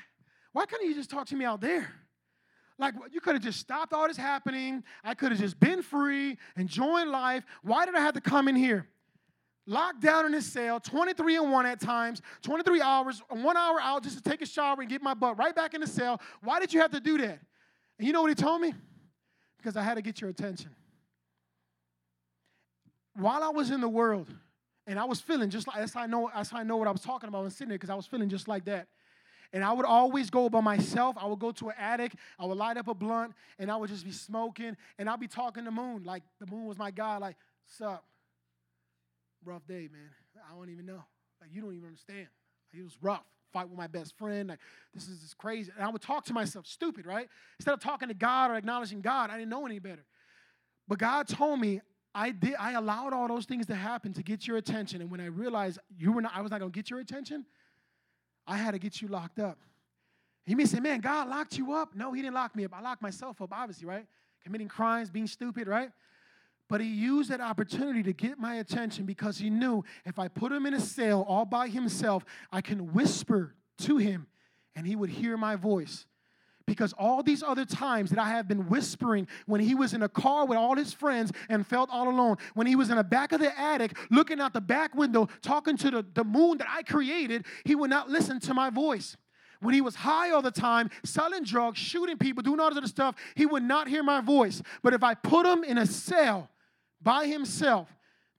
why couldn't you just talk to me out there? Like, you could have just stopped all this happening. I could have just been free, enjoying life. Why did I have to come in here? Locked down in this cell, 23 and 1 at times, 23 hours, one hour out just to take a shower and get my butt right back in the cell. Why did you have to do that? And you know what he told me? Because I had to get your attention. While I was in the world, and I was feeling just like that's how I know that's how I know what I was talking about when sitting there, because I was feeling just like that. And I would always go by myself. I would go to an attic. I would light up a blunt, and I would just be smoking. And I'd be talking to the moon like the moon was my God. Like, sup? Rough day, man. I don't even know. Like, you don't even understand. It was rough. Fight with my best friend. Like, this is just crazy. And I would talk to myself, stupid, right? Instead of talking to God or acknowledging God, I didn't know any better. But God told me I did I allowed all those things to happen to get your attention. And when I realized you were not, I was not gonna get your attention, I had to get you locked up. You may say, man, God locked you up. No, he didn't lock me up. I locked myself up, obviously, right? Committing crimes, being stupid, right? But he used that opportunity to get my attention because he knew if I put him in a cell all by himself, I can whisper to him and he would hear my voice. Because all these other times that I have been whispering when he was in a car with all his friends and felt all alone, when he was in the back of the attic looking out the back window, talking to the, the moon that I created, he would not listen to my voice. When he was high all the time, selling drugs, shooting people, doing all this other stuff, he would not hear my voice. But if I put him in a cell, by himself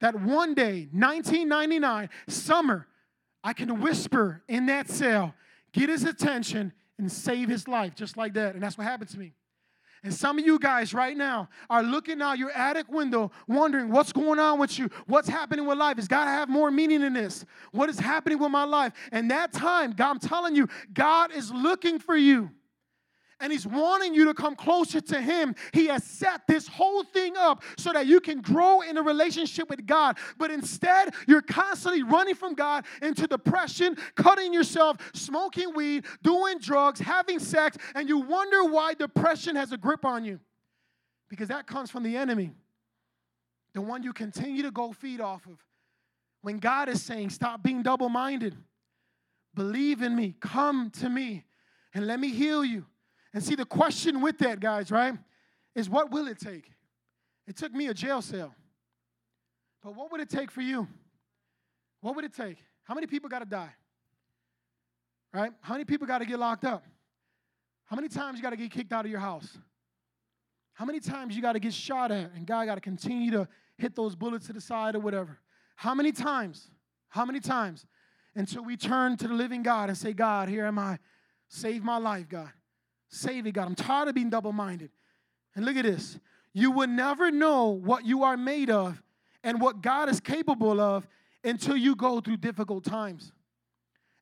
that one day, 1999, summer, I can whisper in that cell, get his attention, and save his life just like that. And that's what happened to me. And some of you guys right now are looking out your attic window, wondering what's going on with you, what's happening with life. It's got to have more meaning in this. What is happening with my life? And that time, God, I'm telling you, God is looking for you and He's wanting you to come closer to Him. He has set this whole thing up so that you can grow in a relationship with God. But instead, you're constantly running from God into depression, cutting yourself, smoking weed, doing drugs, having sex, and you wonder why depression has a grip on you. Because that comes from the enemy, the one you continue to go feed off of. When God is saying, Stop being double minded, believe in me, come to me, and let me heal you. And see, the question with that, guys, right, is what will it take? It took me a jail cell. But what would it take for you? What would it take? How many people got to die? Right? How many people got to get locked up? How many times you got to get kicked out of your house? How many times you got to get shot at and God got to continue to hit those bullets to the side or whatever? How many times? How many times? Until we turn to the living God and say, God, here am I. Save my life, God. Saving God. I'm tired of being double minded. And look at this you will never know what you are made of and what God is capable of until you go through difficult times.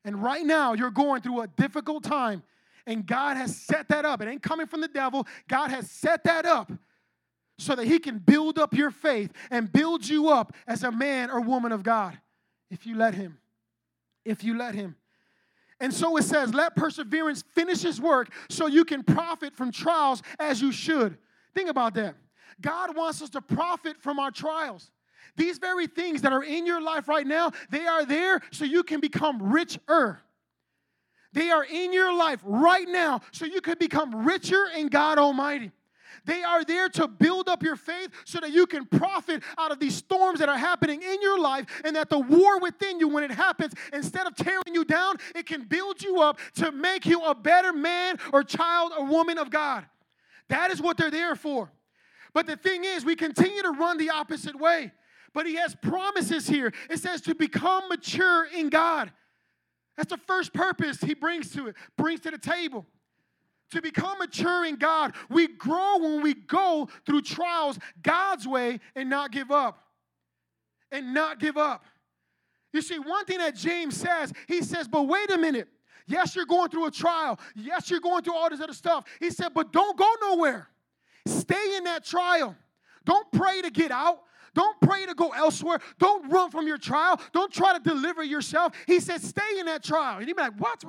And right now, you're going through a difficult time, and God has set that up. It ain't coming from the devil. God has set that up so that He can build up your faith and build you up as a man or woman of God if you let Him. If you let Him. And so it says, let perseverance finish his work so you can profit from trials as you should. Think about that. God wants us to profit from our trials. These very things that are in your life right now, they are there so you can become richer. They are in your life right now so you can become richer in God Almighty. They are there to build up your faith so that you can profit out of these storms that are happening in your life, and that the war within you, when it happens, instead of tearing you down, it can build you up to make you a better man or child or woman of God. That is what they're there for. But the thing is, we continue to run the opposite way. But he has promises here. It says to become mature in God. That's the first purpose he brings to it, brings to the table to become mature in God. We grow when we go through trials God's way and not give up. And not give up. You see, one thing that James says, he says, but wait a minute. Yes, you're going through a trial. Yes, you're going through all this other stuff. He said, but don't go nowhere. Stay in that trial. Don't pray to get out. Don't pray to go elsewhere. Don't run from your trial. Don't try to deliver yourself. He said, stay in that trial. And you'd be like, what?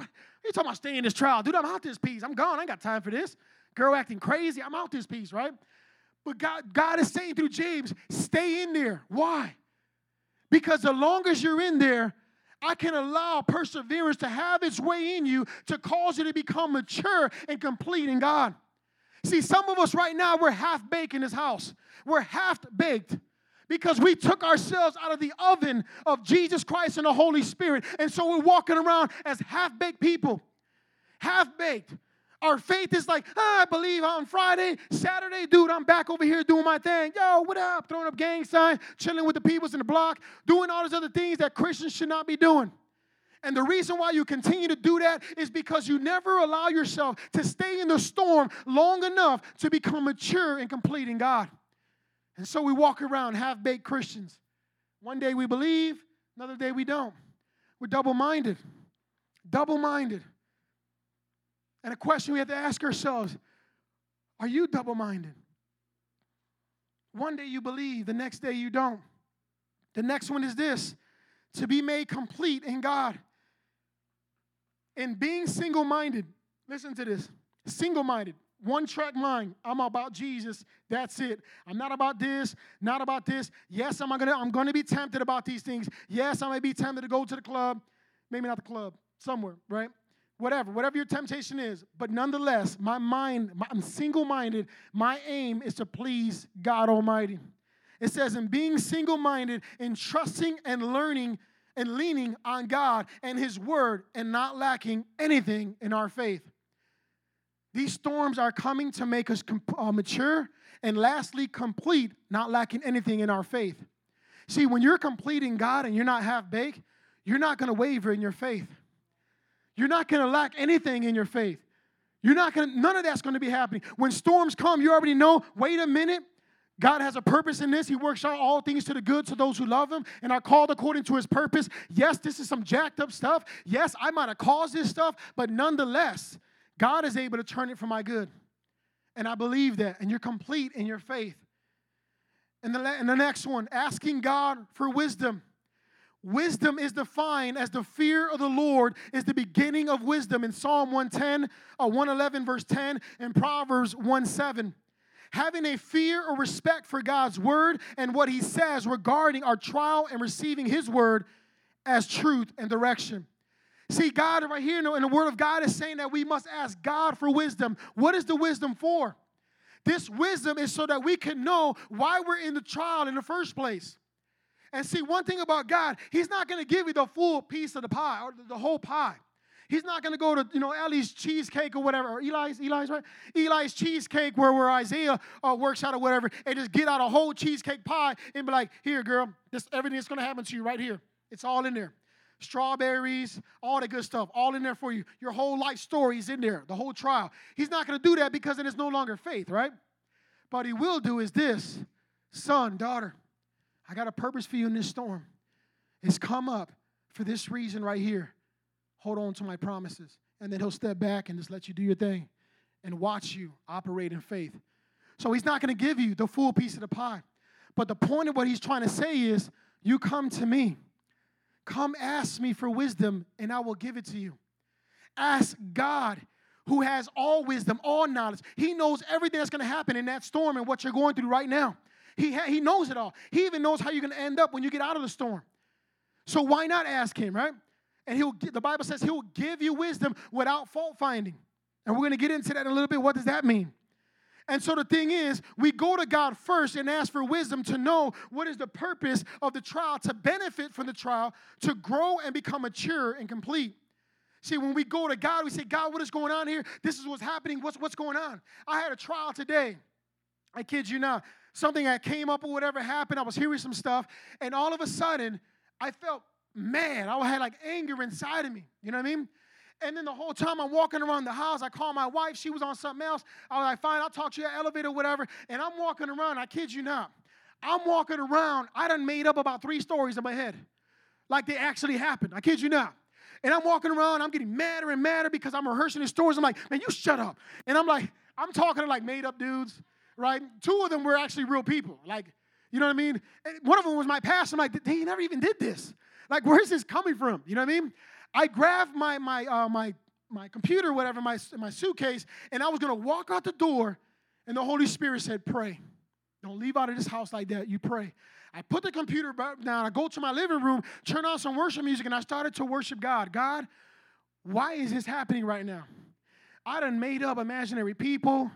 You talking about staying in this trial? Dude, I'm out this piece. I'm gone. I ain't got time for this. Girl acting crazy. I'm out this piece, right? But God, God is saying through James, stay in there. Why? Because the longer you're in there, I can allow perseverance to have its way in you to cause you to become mature and complete in God. See, some of us right now, we're half baked in this house. We're half baked because we took ourselves out of the oven of Jesus Christ and the Holy Spirit. And so we're walking around as half baked people. Half baked. Our faith is like, ah, I believe on Friday, Saturday, dude, I'm back over here doing my thing. Yo, what up? Throwing up gang signs, chilling with the peoples in the block, doing all those other things that Christians should not be doing. And the reason why you continue to do that is because you never allow yourself to stay in the storm long enough to become mature and complete in God. And so we walk around half baked Christians. One day we believe, another day we don't. We're double minded. Double minded. And a question we have to ask ourselves are you double minded? One day you believe, the next day you don't. The next one is this to be made complete in God. In being single minded, listen to this single minded, one track mind. I'm about Jesus. That's it. I'm not about this, not about this. Yes, I'm gonna, I'm gonna be tempted about these things. Yes, I may be tempted to go to the club. Maybe not the club, somewhere, right? Whatever, whatever your temptation is. But nonetheless, my mind, my, I'm single minded. My aim is to please God Almighty. It says, in being single minded, in trusting and learning and leaning on God and His Word and not lacking anything in our faith. These storms are coming to make us comp- uh, mature and lastly, complete, not lacking anything in our faith. See, when you're complete in God and you're not half baked, you're not going to waver in your faith. You're not going to lack anything in your faith. You're not going to, none of that's going to be happening. When storms come, you already know, wait a minute, God has a purpose in this. He works out all things to the good to those who love Him and are called according to His purpose. Yes, this is some jacked up stuff. Yes, I might have caused this stuff, but nonetheless, God is able to turn it for my good. And I believe that. And you're complete in your faith. And the, and the next one, asking God for wisdom. Wisdom is defined as the fear of the Lord is the beginning of wisdom in Psalm 110, uh, 111, verse 10, and Proverbs 1 7 having a fear or respect for God's word and what he says regarding our trial and receiving his word as truth and direction. See, God right here in the word of God is saying that we must ask God for wisdom. What is the wisdom for? This wisdom is so that we can know why we're in the trial in the first place. And see, one thing about God, He's not going to give you the full piece of the pie or the whole pie. He's not going to go to, you know, Ellie's cheesecake or whatever, or Eli's, Eli's, right? Eli's cheesecake where, where Isaiah uh, works out or whatever, and just get out a whole cheesecake pie and be like, here, girl, this everything that's going to happen to you right here. It's all in there. Strawberries, all the good stuff, all in there for you. Your whole life story is in there, the whole trial. He's not going to do that because then it is no longer faith, right? But he will do is this son, daughter, I got a purpose for you in this storm. It's come up for this reason right here hold on to my promises. And then he'll step back and just let you do your thing and watch you operate in faith. So he's not going to give you the full piece of the pie. But the point of what he's trying to say is you come to me. Come ask me for wisdom, and I will give it to you. Ask God, who has all wisdom, all knowledge. He knows everything that's going to happen in that storm and what you're going through right now. He, ha- he knows it all. He even knows how you're going to end up when you get out of the storm. So why not ask him, right? and he'll the Bible says he'll give you wisdom without fault finding. And we're going to get into that in a little bit. What does that mean? And so the thing is, we go to God first and ask for wisdom to know what is the purpose of the trial, to benefit from the trial, to grow and become mature and complete. See, when we go to God, we say, God, what is going on here? This is what's happening. What's, what's going on? I had a trial today. I kid you not. Something that came up or whatever happened. I was hearing some stuff, and all of a sudden, I felt mad. I had like anger inside of me. You know what I mean? And then the whole time I'm walking around the house, I call my wife. She was on something else. I was like, fine, I'll talk to you at elevator, whatever. And I'm walking around. I kid you not. I'm walking around. I done made up about three stories in my head. Like they actually happened. I kid you not. And I'm walking around. I'm getting madder and madder because I'm rehearsing these stories. I'm like, man, you shut up. And I'm like, I'm talking to like made up dudes, right? Two of them were actually real people. Like, you know what I mean? And one of them was my pastor. I'm like, they never even did this. Like, where's this coming from? You know what I mean? I grabbed my my uh, my my computer, whatever, my my suitcase, and I was gonna walk out the door, and the Holy Spirit said, "Pray. Don't leave out of this house like that. You pray." I put the computer down. I go to my living room, turn on some worship music, and I started to worship God. God, why is this happening right now? I done made up imaginary people.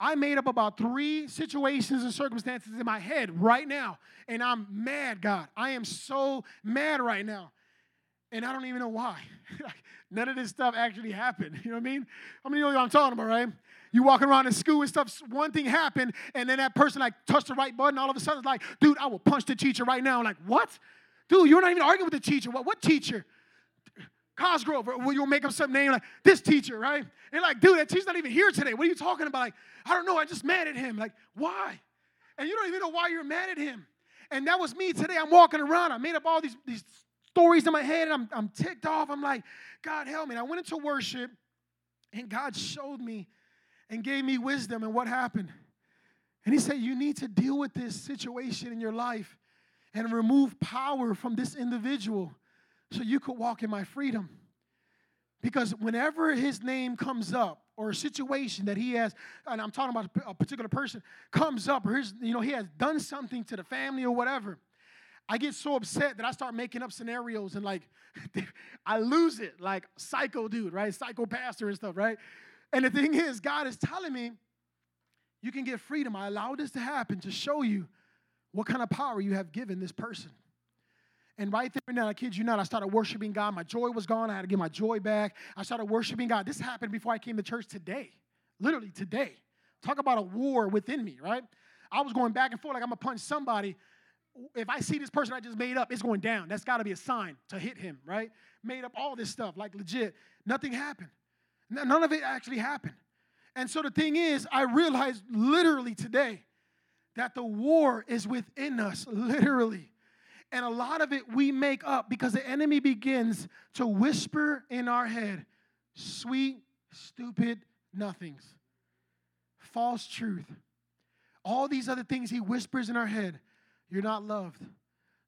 I made up about three situations and circumstances in my head right now, and I'm mad, God. I am so mad right now. And I don't even know why. None of this stuff actually happened. You know what I mean? How many of you know what I'm talking about, right? You walking around in school and stuff, one thing happened, and then that person like touched the right button, all of a sudden it's like, dude, I will punch the teacher right now. I'm like, what? Dude, you're not even arguing with the teacher. What, what teacher? Cosgrove, or you'll make up some name like this teacher, right? And like, dude, that teacher's not even here today. What are you talking about? Like, I don't know, I just mad at him. Like, why? And you don't even know why you're mad at him. And that was me today. I'm walking around. I made up all these, these stories in my head and I'm, I'm ticked off. I'm like, God, help me. And I went into worship and God showed me and gave me wisdom. And what happened? And He said, You need to deal with this situation in your life and remove power from this individual so you could walk in my freedom. Because whenever his name comes up, or a situation that he has, and I'm talking about a particular person, comes up, or his, you know, he has done something to the family or whatever, I get so upset that I start making up scenarios and like I lose it, like psycho dude, right? Psycho pastor and stuff, right? And the thing is, God is telling me, you can get freedom. I allowed this to happen to show you what kind of power you have given this person. And right there and then, I kid you not, I started worshiping God. My joy was gone. I had to get my joy back. I started worshiping God. This happened before I came to church today. Literally today. Talk about a war within me, right? I was going back and forth like I'm gonna punch somebody. If I see this person I just made up, it's going down. That's gotta be a sign to hit him, right? Made up all this stuff, like legit. Nothing happened. None of it actually happened. And so the thing is, I realized literally today that the war is within us, literally. And a lot of it we make up because the enemy begins to whisper in our head sweet, stupid nothings, false truth. All these other things he whispers in our head. You're not loved.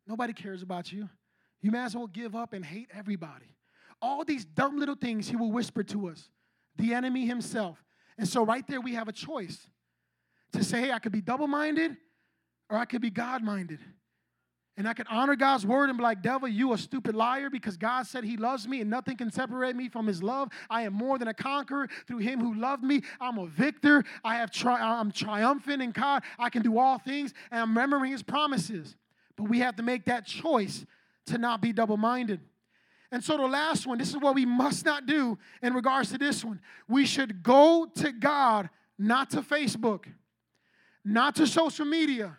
Nobody cares about you. You may as well give up and hate everybody. All these dumb little things he will whisper to us, the enemy himself. And so, right there, we have a choice to say, hey, I could be double minded or I could be God minded. And I can honor God's word and be like, devil, you a stupid liar because God said he loves me and nothing can separate me from his love. I am more than a conqueror through him who loved me. I'm a victor. I have tri- I'm triumphant in God. I can do all things and I'm remembering his promises. But we have to make that choice to not be double minded. And so, the last one, this is what we must not do in regards to this one. We should go to God, not to Facebook, not to social media,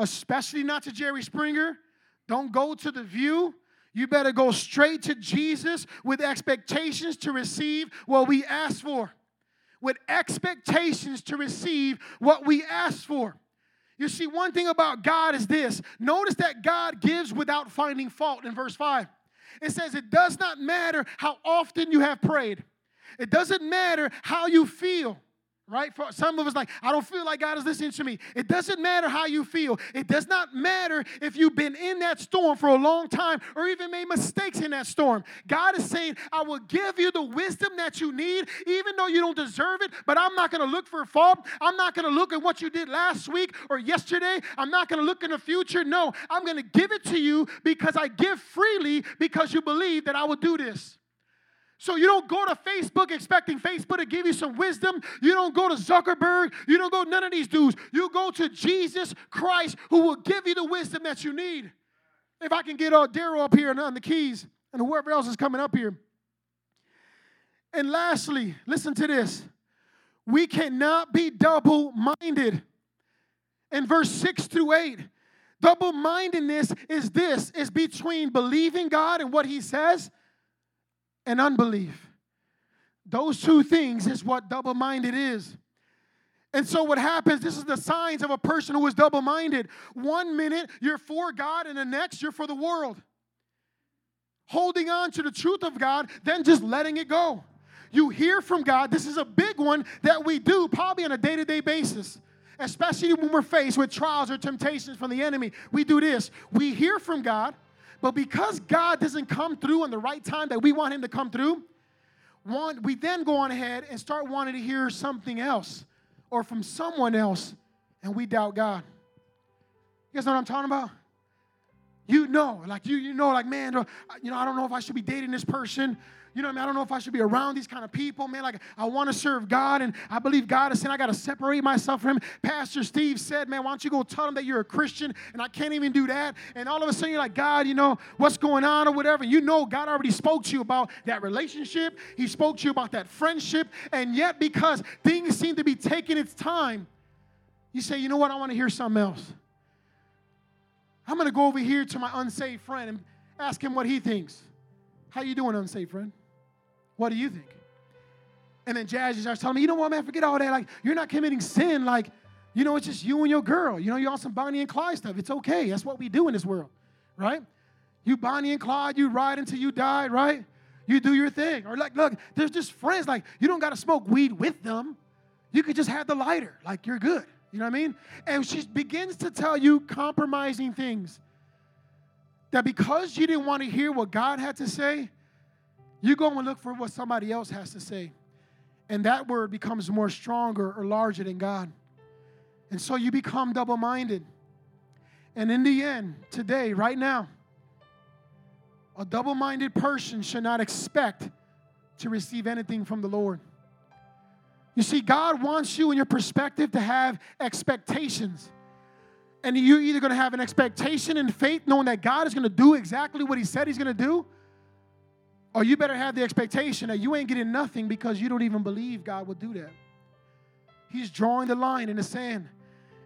especially not to Jerry Springer. Don't go to the view. You better go straight to Jesus with expectations to receive what we ask for. With expectations to receive what we ask for. You see, one thing about God is this notice that God gives without finding fault in verse 5. It says, It does not matter how often you have prayed, it doesn't matter how you feel right? For some of us, like, I don't feel like God is listening to me. It doesn't matter how you feel. It does not matter if you've been in that storm for a long time or even made mistakes in that storm. God is saying, I will give you the wisdom that you need, even though you don't deserve it, but I'm not going to look for fault. I'm not going to look at what you did last week or yesterday. I'm not going to look in the future. No, I'm going to give it to you because I give freely because you believe that I will do this. So you don't go to Facebook expecting Facebook to give you some wisdom. You don't go to Zuckerberg. You don't go none of these dudes. You go to Jesus Christ who will give you the wisdom that you need. If I can get uh, Daryl up here and on the keys and whoever else is coming up here. And lastly, listen to this. We cannot be double minded. In verse 6 through 8, double mindedness is this is between believing God and what He says and unbelief. Those two things is what double minded is. And so, what happens, this is the signs of a person who is double minded. One minute you're for God, and the next you're for the world. Holding on to the truth of God, then just letting it go. You hear from God. This is a big one that we do probably on a day to day basis, especially when we're faced with trials or temptations from the enemy. We do this we hear from God but because God doesn't come through in the right time that we want Him to come through, want, we then go on ahead and start wanting to hear something else or from someone else, and we doubt God. You guys know what I'm talking about? You know, like you, you know, like man, you know, I don't know if I should be dating this person you know what I mean? I don't know if I should be around these kind of people, man. Like, I want to serve God, and I believe God is saying I got to separate myself from Him. Pastor Steve said, man, why don't you go tell him that you're a Christian, and I can't even do that. And all of a sudden, you're like, God, you know, what's going on or whatever. You know, God already spoke to you about that relationship, He spoke to you about that friendship, and yet because things seem to be taking its time, you say, you know what? I want to hear something else. I'm going to go over here to my unsaved friend and ask him what he thinks. How you doing, unsaved friend? What do you think? And then Jazzy starts telling me, you know what, man, forget all that. Like, you're not committing sin. Like, you know, it's just you and your girl. You know, you're on some Bonnie and Clyde stuff. It's okay. That's what we do in this world, right? You Bonnie and Clyde, you ride until you die, right? You do your thing. Or like, look, there's just friends. Like, you don't got to smoke weed with them. You could just have the lighter. Like, you're good. You know what I mean? And she begins to tell you compromising things. That because you didn't want to hear what God had to say, you go and look for what somebody else has to say. And that word becomes more stronger or larger than God. And so you become double minded. And in the end, today, right now, a double minded person should not expect to receive anything from the Lord. You see, God wants you in your perspective to have expectations. And you're either going to have an expectation in faith, knowing that God is going to do exactly what He said He's going to do, or you better have the expectation that you ain't getting nothing because you don't even believe God will do that. He's drawing the line in the sand.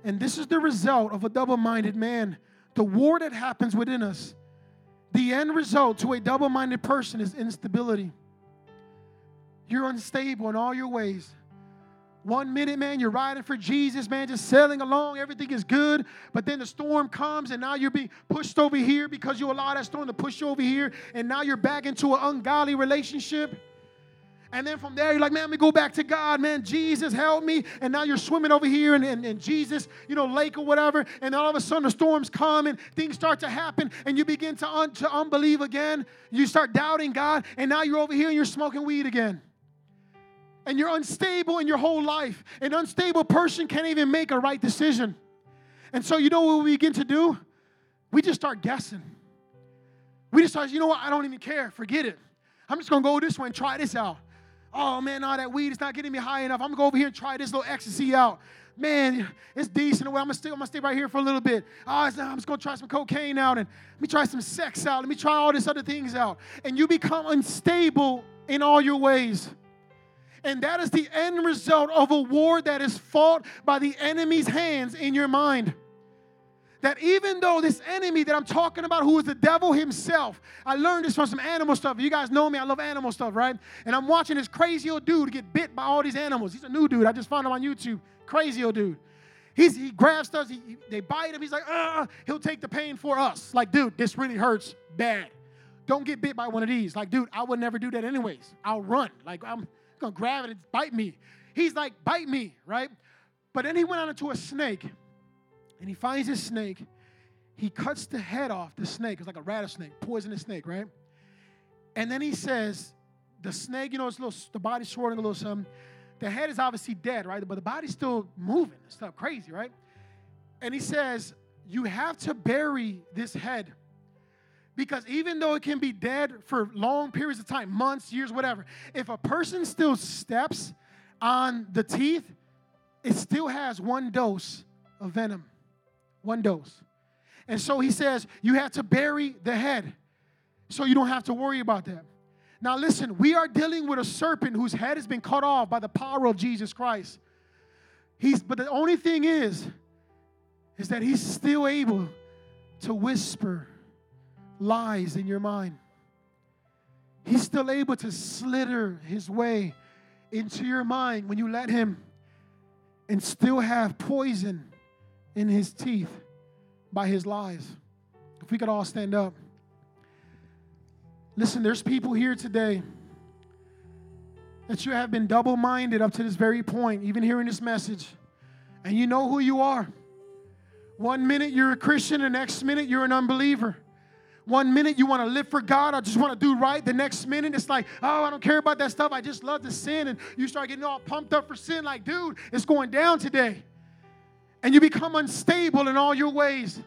And this is the result of a double minded man. The war that happens within us, the end result to a double minded person is instability. You're unstable in all your ways. One minute, man, you're riding for Jesus, man, just sailing along, everything is good. But then the storm comes, and now you're being pushed over here because you allow that storm to push you over here, and now you're back into an ungodly relationship. And then from there, you're like, man, let me go back to God, man. Jesus, help me. And now you're swimming over here in, in, in, Jesus, you know, lake or whatever. And all of a sudden the storms come and things start to happen. And you begin to, un- to unbelieve again. You start doubting God. And now you're over here and you're smoking weed again and you're unstable in your whole life. An unstable person can't even make a right decision. And so, you know what we begin to do? We just start guessing. We just start, you know what? I don't even care. Forget it. I'm just gonna go this way and try this out. Oh man, all that weed is not getting me high enough. I'm gonna go over here and try this little ecstasy out. Man, it's decent. Well, I'm gonna stay. I'm gonna stay right here for a little bit. Oh, I'm just gonna try some cocaine out and let me try some sex out. Let me try all these other things out. And you become unstable in all your ways. And that is the end result of a war that is fought by the enemy's hands in your mind. That even though this enemy that I'm talking about, who is the devil himself, I learned this from some animal stuff. You guys know me, I love animal stuff, right? And I'm watching this crazy old dude get bit by all these animals. He's a new dude. I just found him on YouTube. Crazy old dude. He's, he grabs he, he, they bite him. He's like, uh, he'll take the pain for us. Like, dude, this really hurts bad. Don't get bit by one of these. Like, dude, I would never do that anyways. I'll run. Like, I'm gonna grab it and bite me. He's like, bite me, right? But then he went on into a snake, and he finds this snake. He cuts the head off the snake. It's like a rattlesnake, poisonous snake, right? And then he says, the snake, you know, it's little, the body's swirling a little something. The head is obviously dead, right? But the body's still moving and stuff, crazy, right? And he says, you have to bury this head because even though it can be dead for long periods of time, months, years, whatever, if a person still steps on the teeth, it still has one dose of venom. One dose. And so he says, you have to bury the head so you don't have to worry about that. Now, listen, we are dealing with a serpent whose head has been cut off by the power of Jesus Christ. He's, but the only thing is, is that he's still able to whisper lies in your mind. He's still able to slither his way into your mind when you let him and still have poison in his teeth by his lies. If we could all stand up. Listen, there's people here today that you have been double minded up to this very point, even hearing this message, and you know who you are. One minute you're a Christian, the next minute you're an unbeliever. One minute you want to live for God, I just want to do right. The next minute it's like, oh, I don't care about that stuff. I just love to sin. And you start getting all pumped up for sin, like, dude, it's going down today. And you become unstable in all your ways.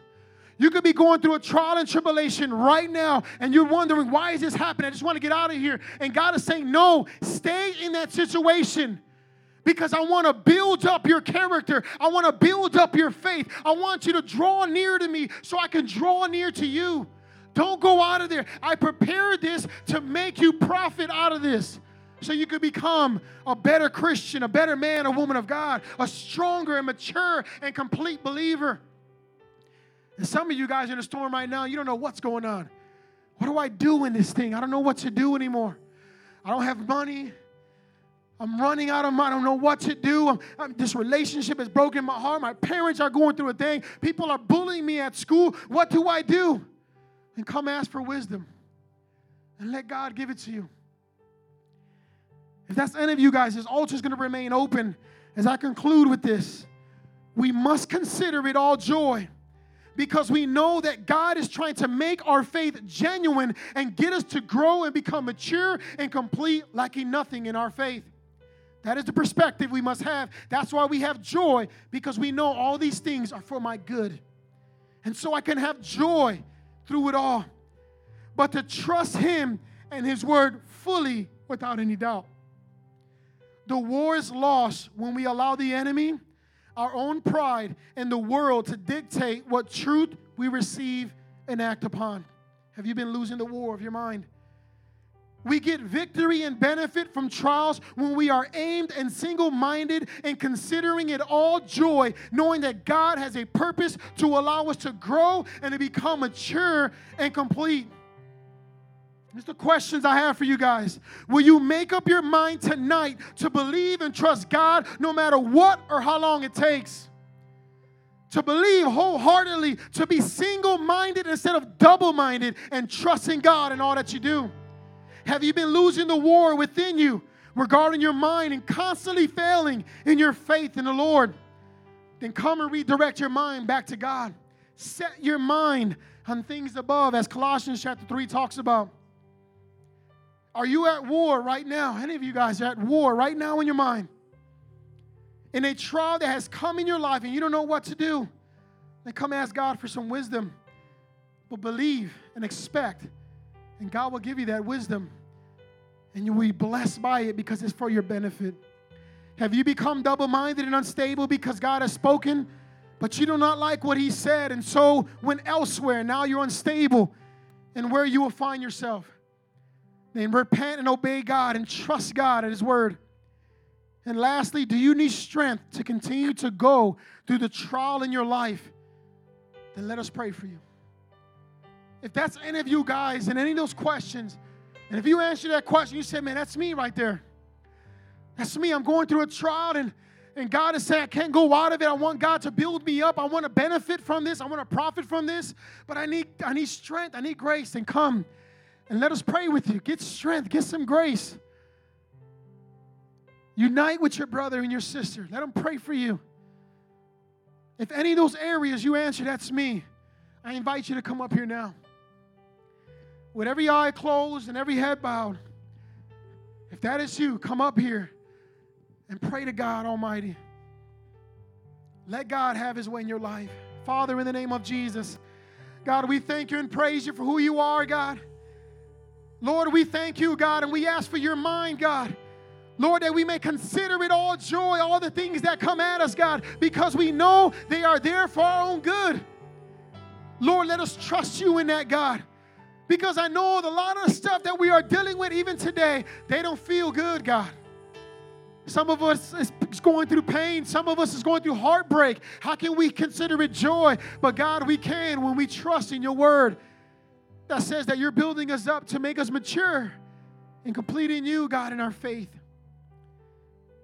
You could be going through a trial and tribulation right now, and you're wondering, why is this happening? I just want to get out of here. And God is saying, no, stay in that situation because I want to build up your character. I want to build up your faith. I want you to draw near to me so I can draw near to you. Don't go out of there. I prepared this to make you profit out of this so you could become a better Christian, a better man a woman of God, a stronger and mature and complete believer. And some of you guys are in a storm right now, you don't know what's going on. What do I do in this thing? I don't know what to do anymore. I don't have money. I'm running out of money. I don't know what to do. I'm, I'm, this relationship has broken my heart. My parents are going through a thing. People are bullying me at school. What do I do? Then come ask for wisdom and let God give it to you. If that's any of you guys, this altar is going to remain open as I conclude with this. We must consider it all joy because we know that God is trying to make our faith genuine and get us to grow and become mature and complete, lacking nothing in our faith. That is the perspective we must have. That's why we have joy because we know all these things are for my good. And so I can have joy through it all. But to trust Him and His word fully without any doubt. The war is lost when we allow the enemy, our own pride, and the world to dictate what truth we receive and act upon. Have you been losing the war of your mind? We get victory and benefit from trials when we are aimed and single minded and considering it all joy, knowing that God has a purpose to allow us to grow and to become mature and complete. Here's the questions I have for you guys. Will you make up your mind tonight to believe and trust God no matter what or how long it takes? To believe wholeheartedly, to be single minded instead of double minded, and trusting God in all that you do. Have you been losing the war within you regarding your mind and constantly failing in your faith in the Lord? Then come and redirect your mind back to God. Set your mind on things above, as Colossians chapter 3 talks about. Are you at war right now? Any of you guys are at war right now in your mind? In a trial that has come in your life and you don't know what to do, then come ask God for some wisdom. But believe and expect, and God will give you that wisdom. And you will be blessed by it because it's for your benefit. Have you become double minded and unstable because God has spoken, but you do not like what He said, and so went elsewhere? Now you're unstable and where you will find yourself. Then repent and obey God and trust God at His word. And lastly, do you need strength to continue to go through the trial in your life? Then let us pray for you. If that's any of you guys and any of those questions, and if you answer that question, you say, man, that's me right there. That's me. I'm going through a trial and and God is saying, I can't go out of it. I want God to build me up. I want to benefit from this. I want to profit from this. But I need, I need strength. I need grace. And come and let us pray with you. Get strength. Get some grace. Unite with your brother and your sister. Let them pray for you. If any of those areas you answer, that's me, I invite you to come up here now. With every eye closed and every head bowed, if that is you, come up here and pray to God Almighty. Let God have His way in your life. Father, in the name of Jesus, God, we thank you and praise you for who you are, God. Lord, we thank you, God, and we ask for your mind, God. Lord, that we may consider it all joy, all the things that come at us, God, because we know they are there for our own good. Lord, let us trust you in that, God. Because I know a lot of the stuff that we are dealing with even today, they don't feel good, God. Some of us is going through pain. Some of us is going through heartbreak. How can we consider it joy? But God, we can when we trust in your word that says that you're building us up to make us mature and complete in you, God, in our faith.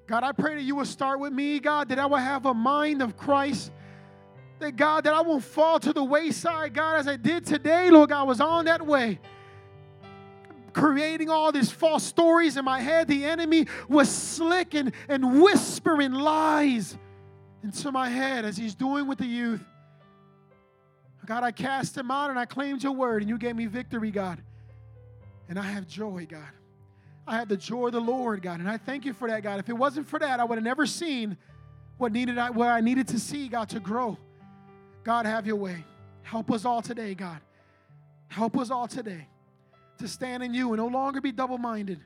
God, I pray that you will start with me, God, that I will have a mind of Christ. That God, that I won't fall to the wayside, God, as I did today, Lord God, I was on that way. Creating all these false stories in my head. The enemy was slick and, and whispering lies into my head as he's doing with the youth. God, I cast him out and I claimed your word, and you gave me victory, God. And I have joy, God. I have the joy of the Lord, God, and I thank you for that, God. If it wasn't for that, I would have never seen what needed I, what I needed to see, God, to grow. God, have your way. Help us all today, God. Help us all today to stand in you and no longer be double minded,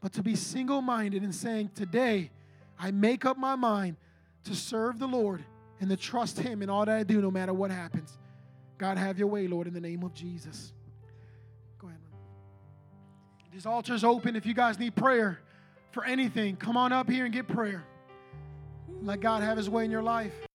but to be single minded and saying, Today, I make up my mind to serve the Lord and to trust Him in all that I do, no matter what happens. God, have your way, Lord, in the name of Jesus. Go ahead. This altar is open. If you guys need prayer for anything, come on up here and get prayer. Let God have His way in your life.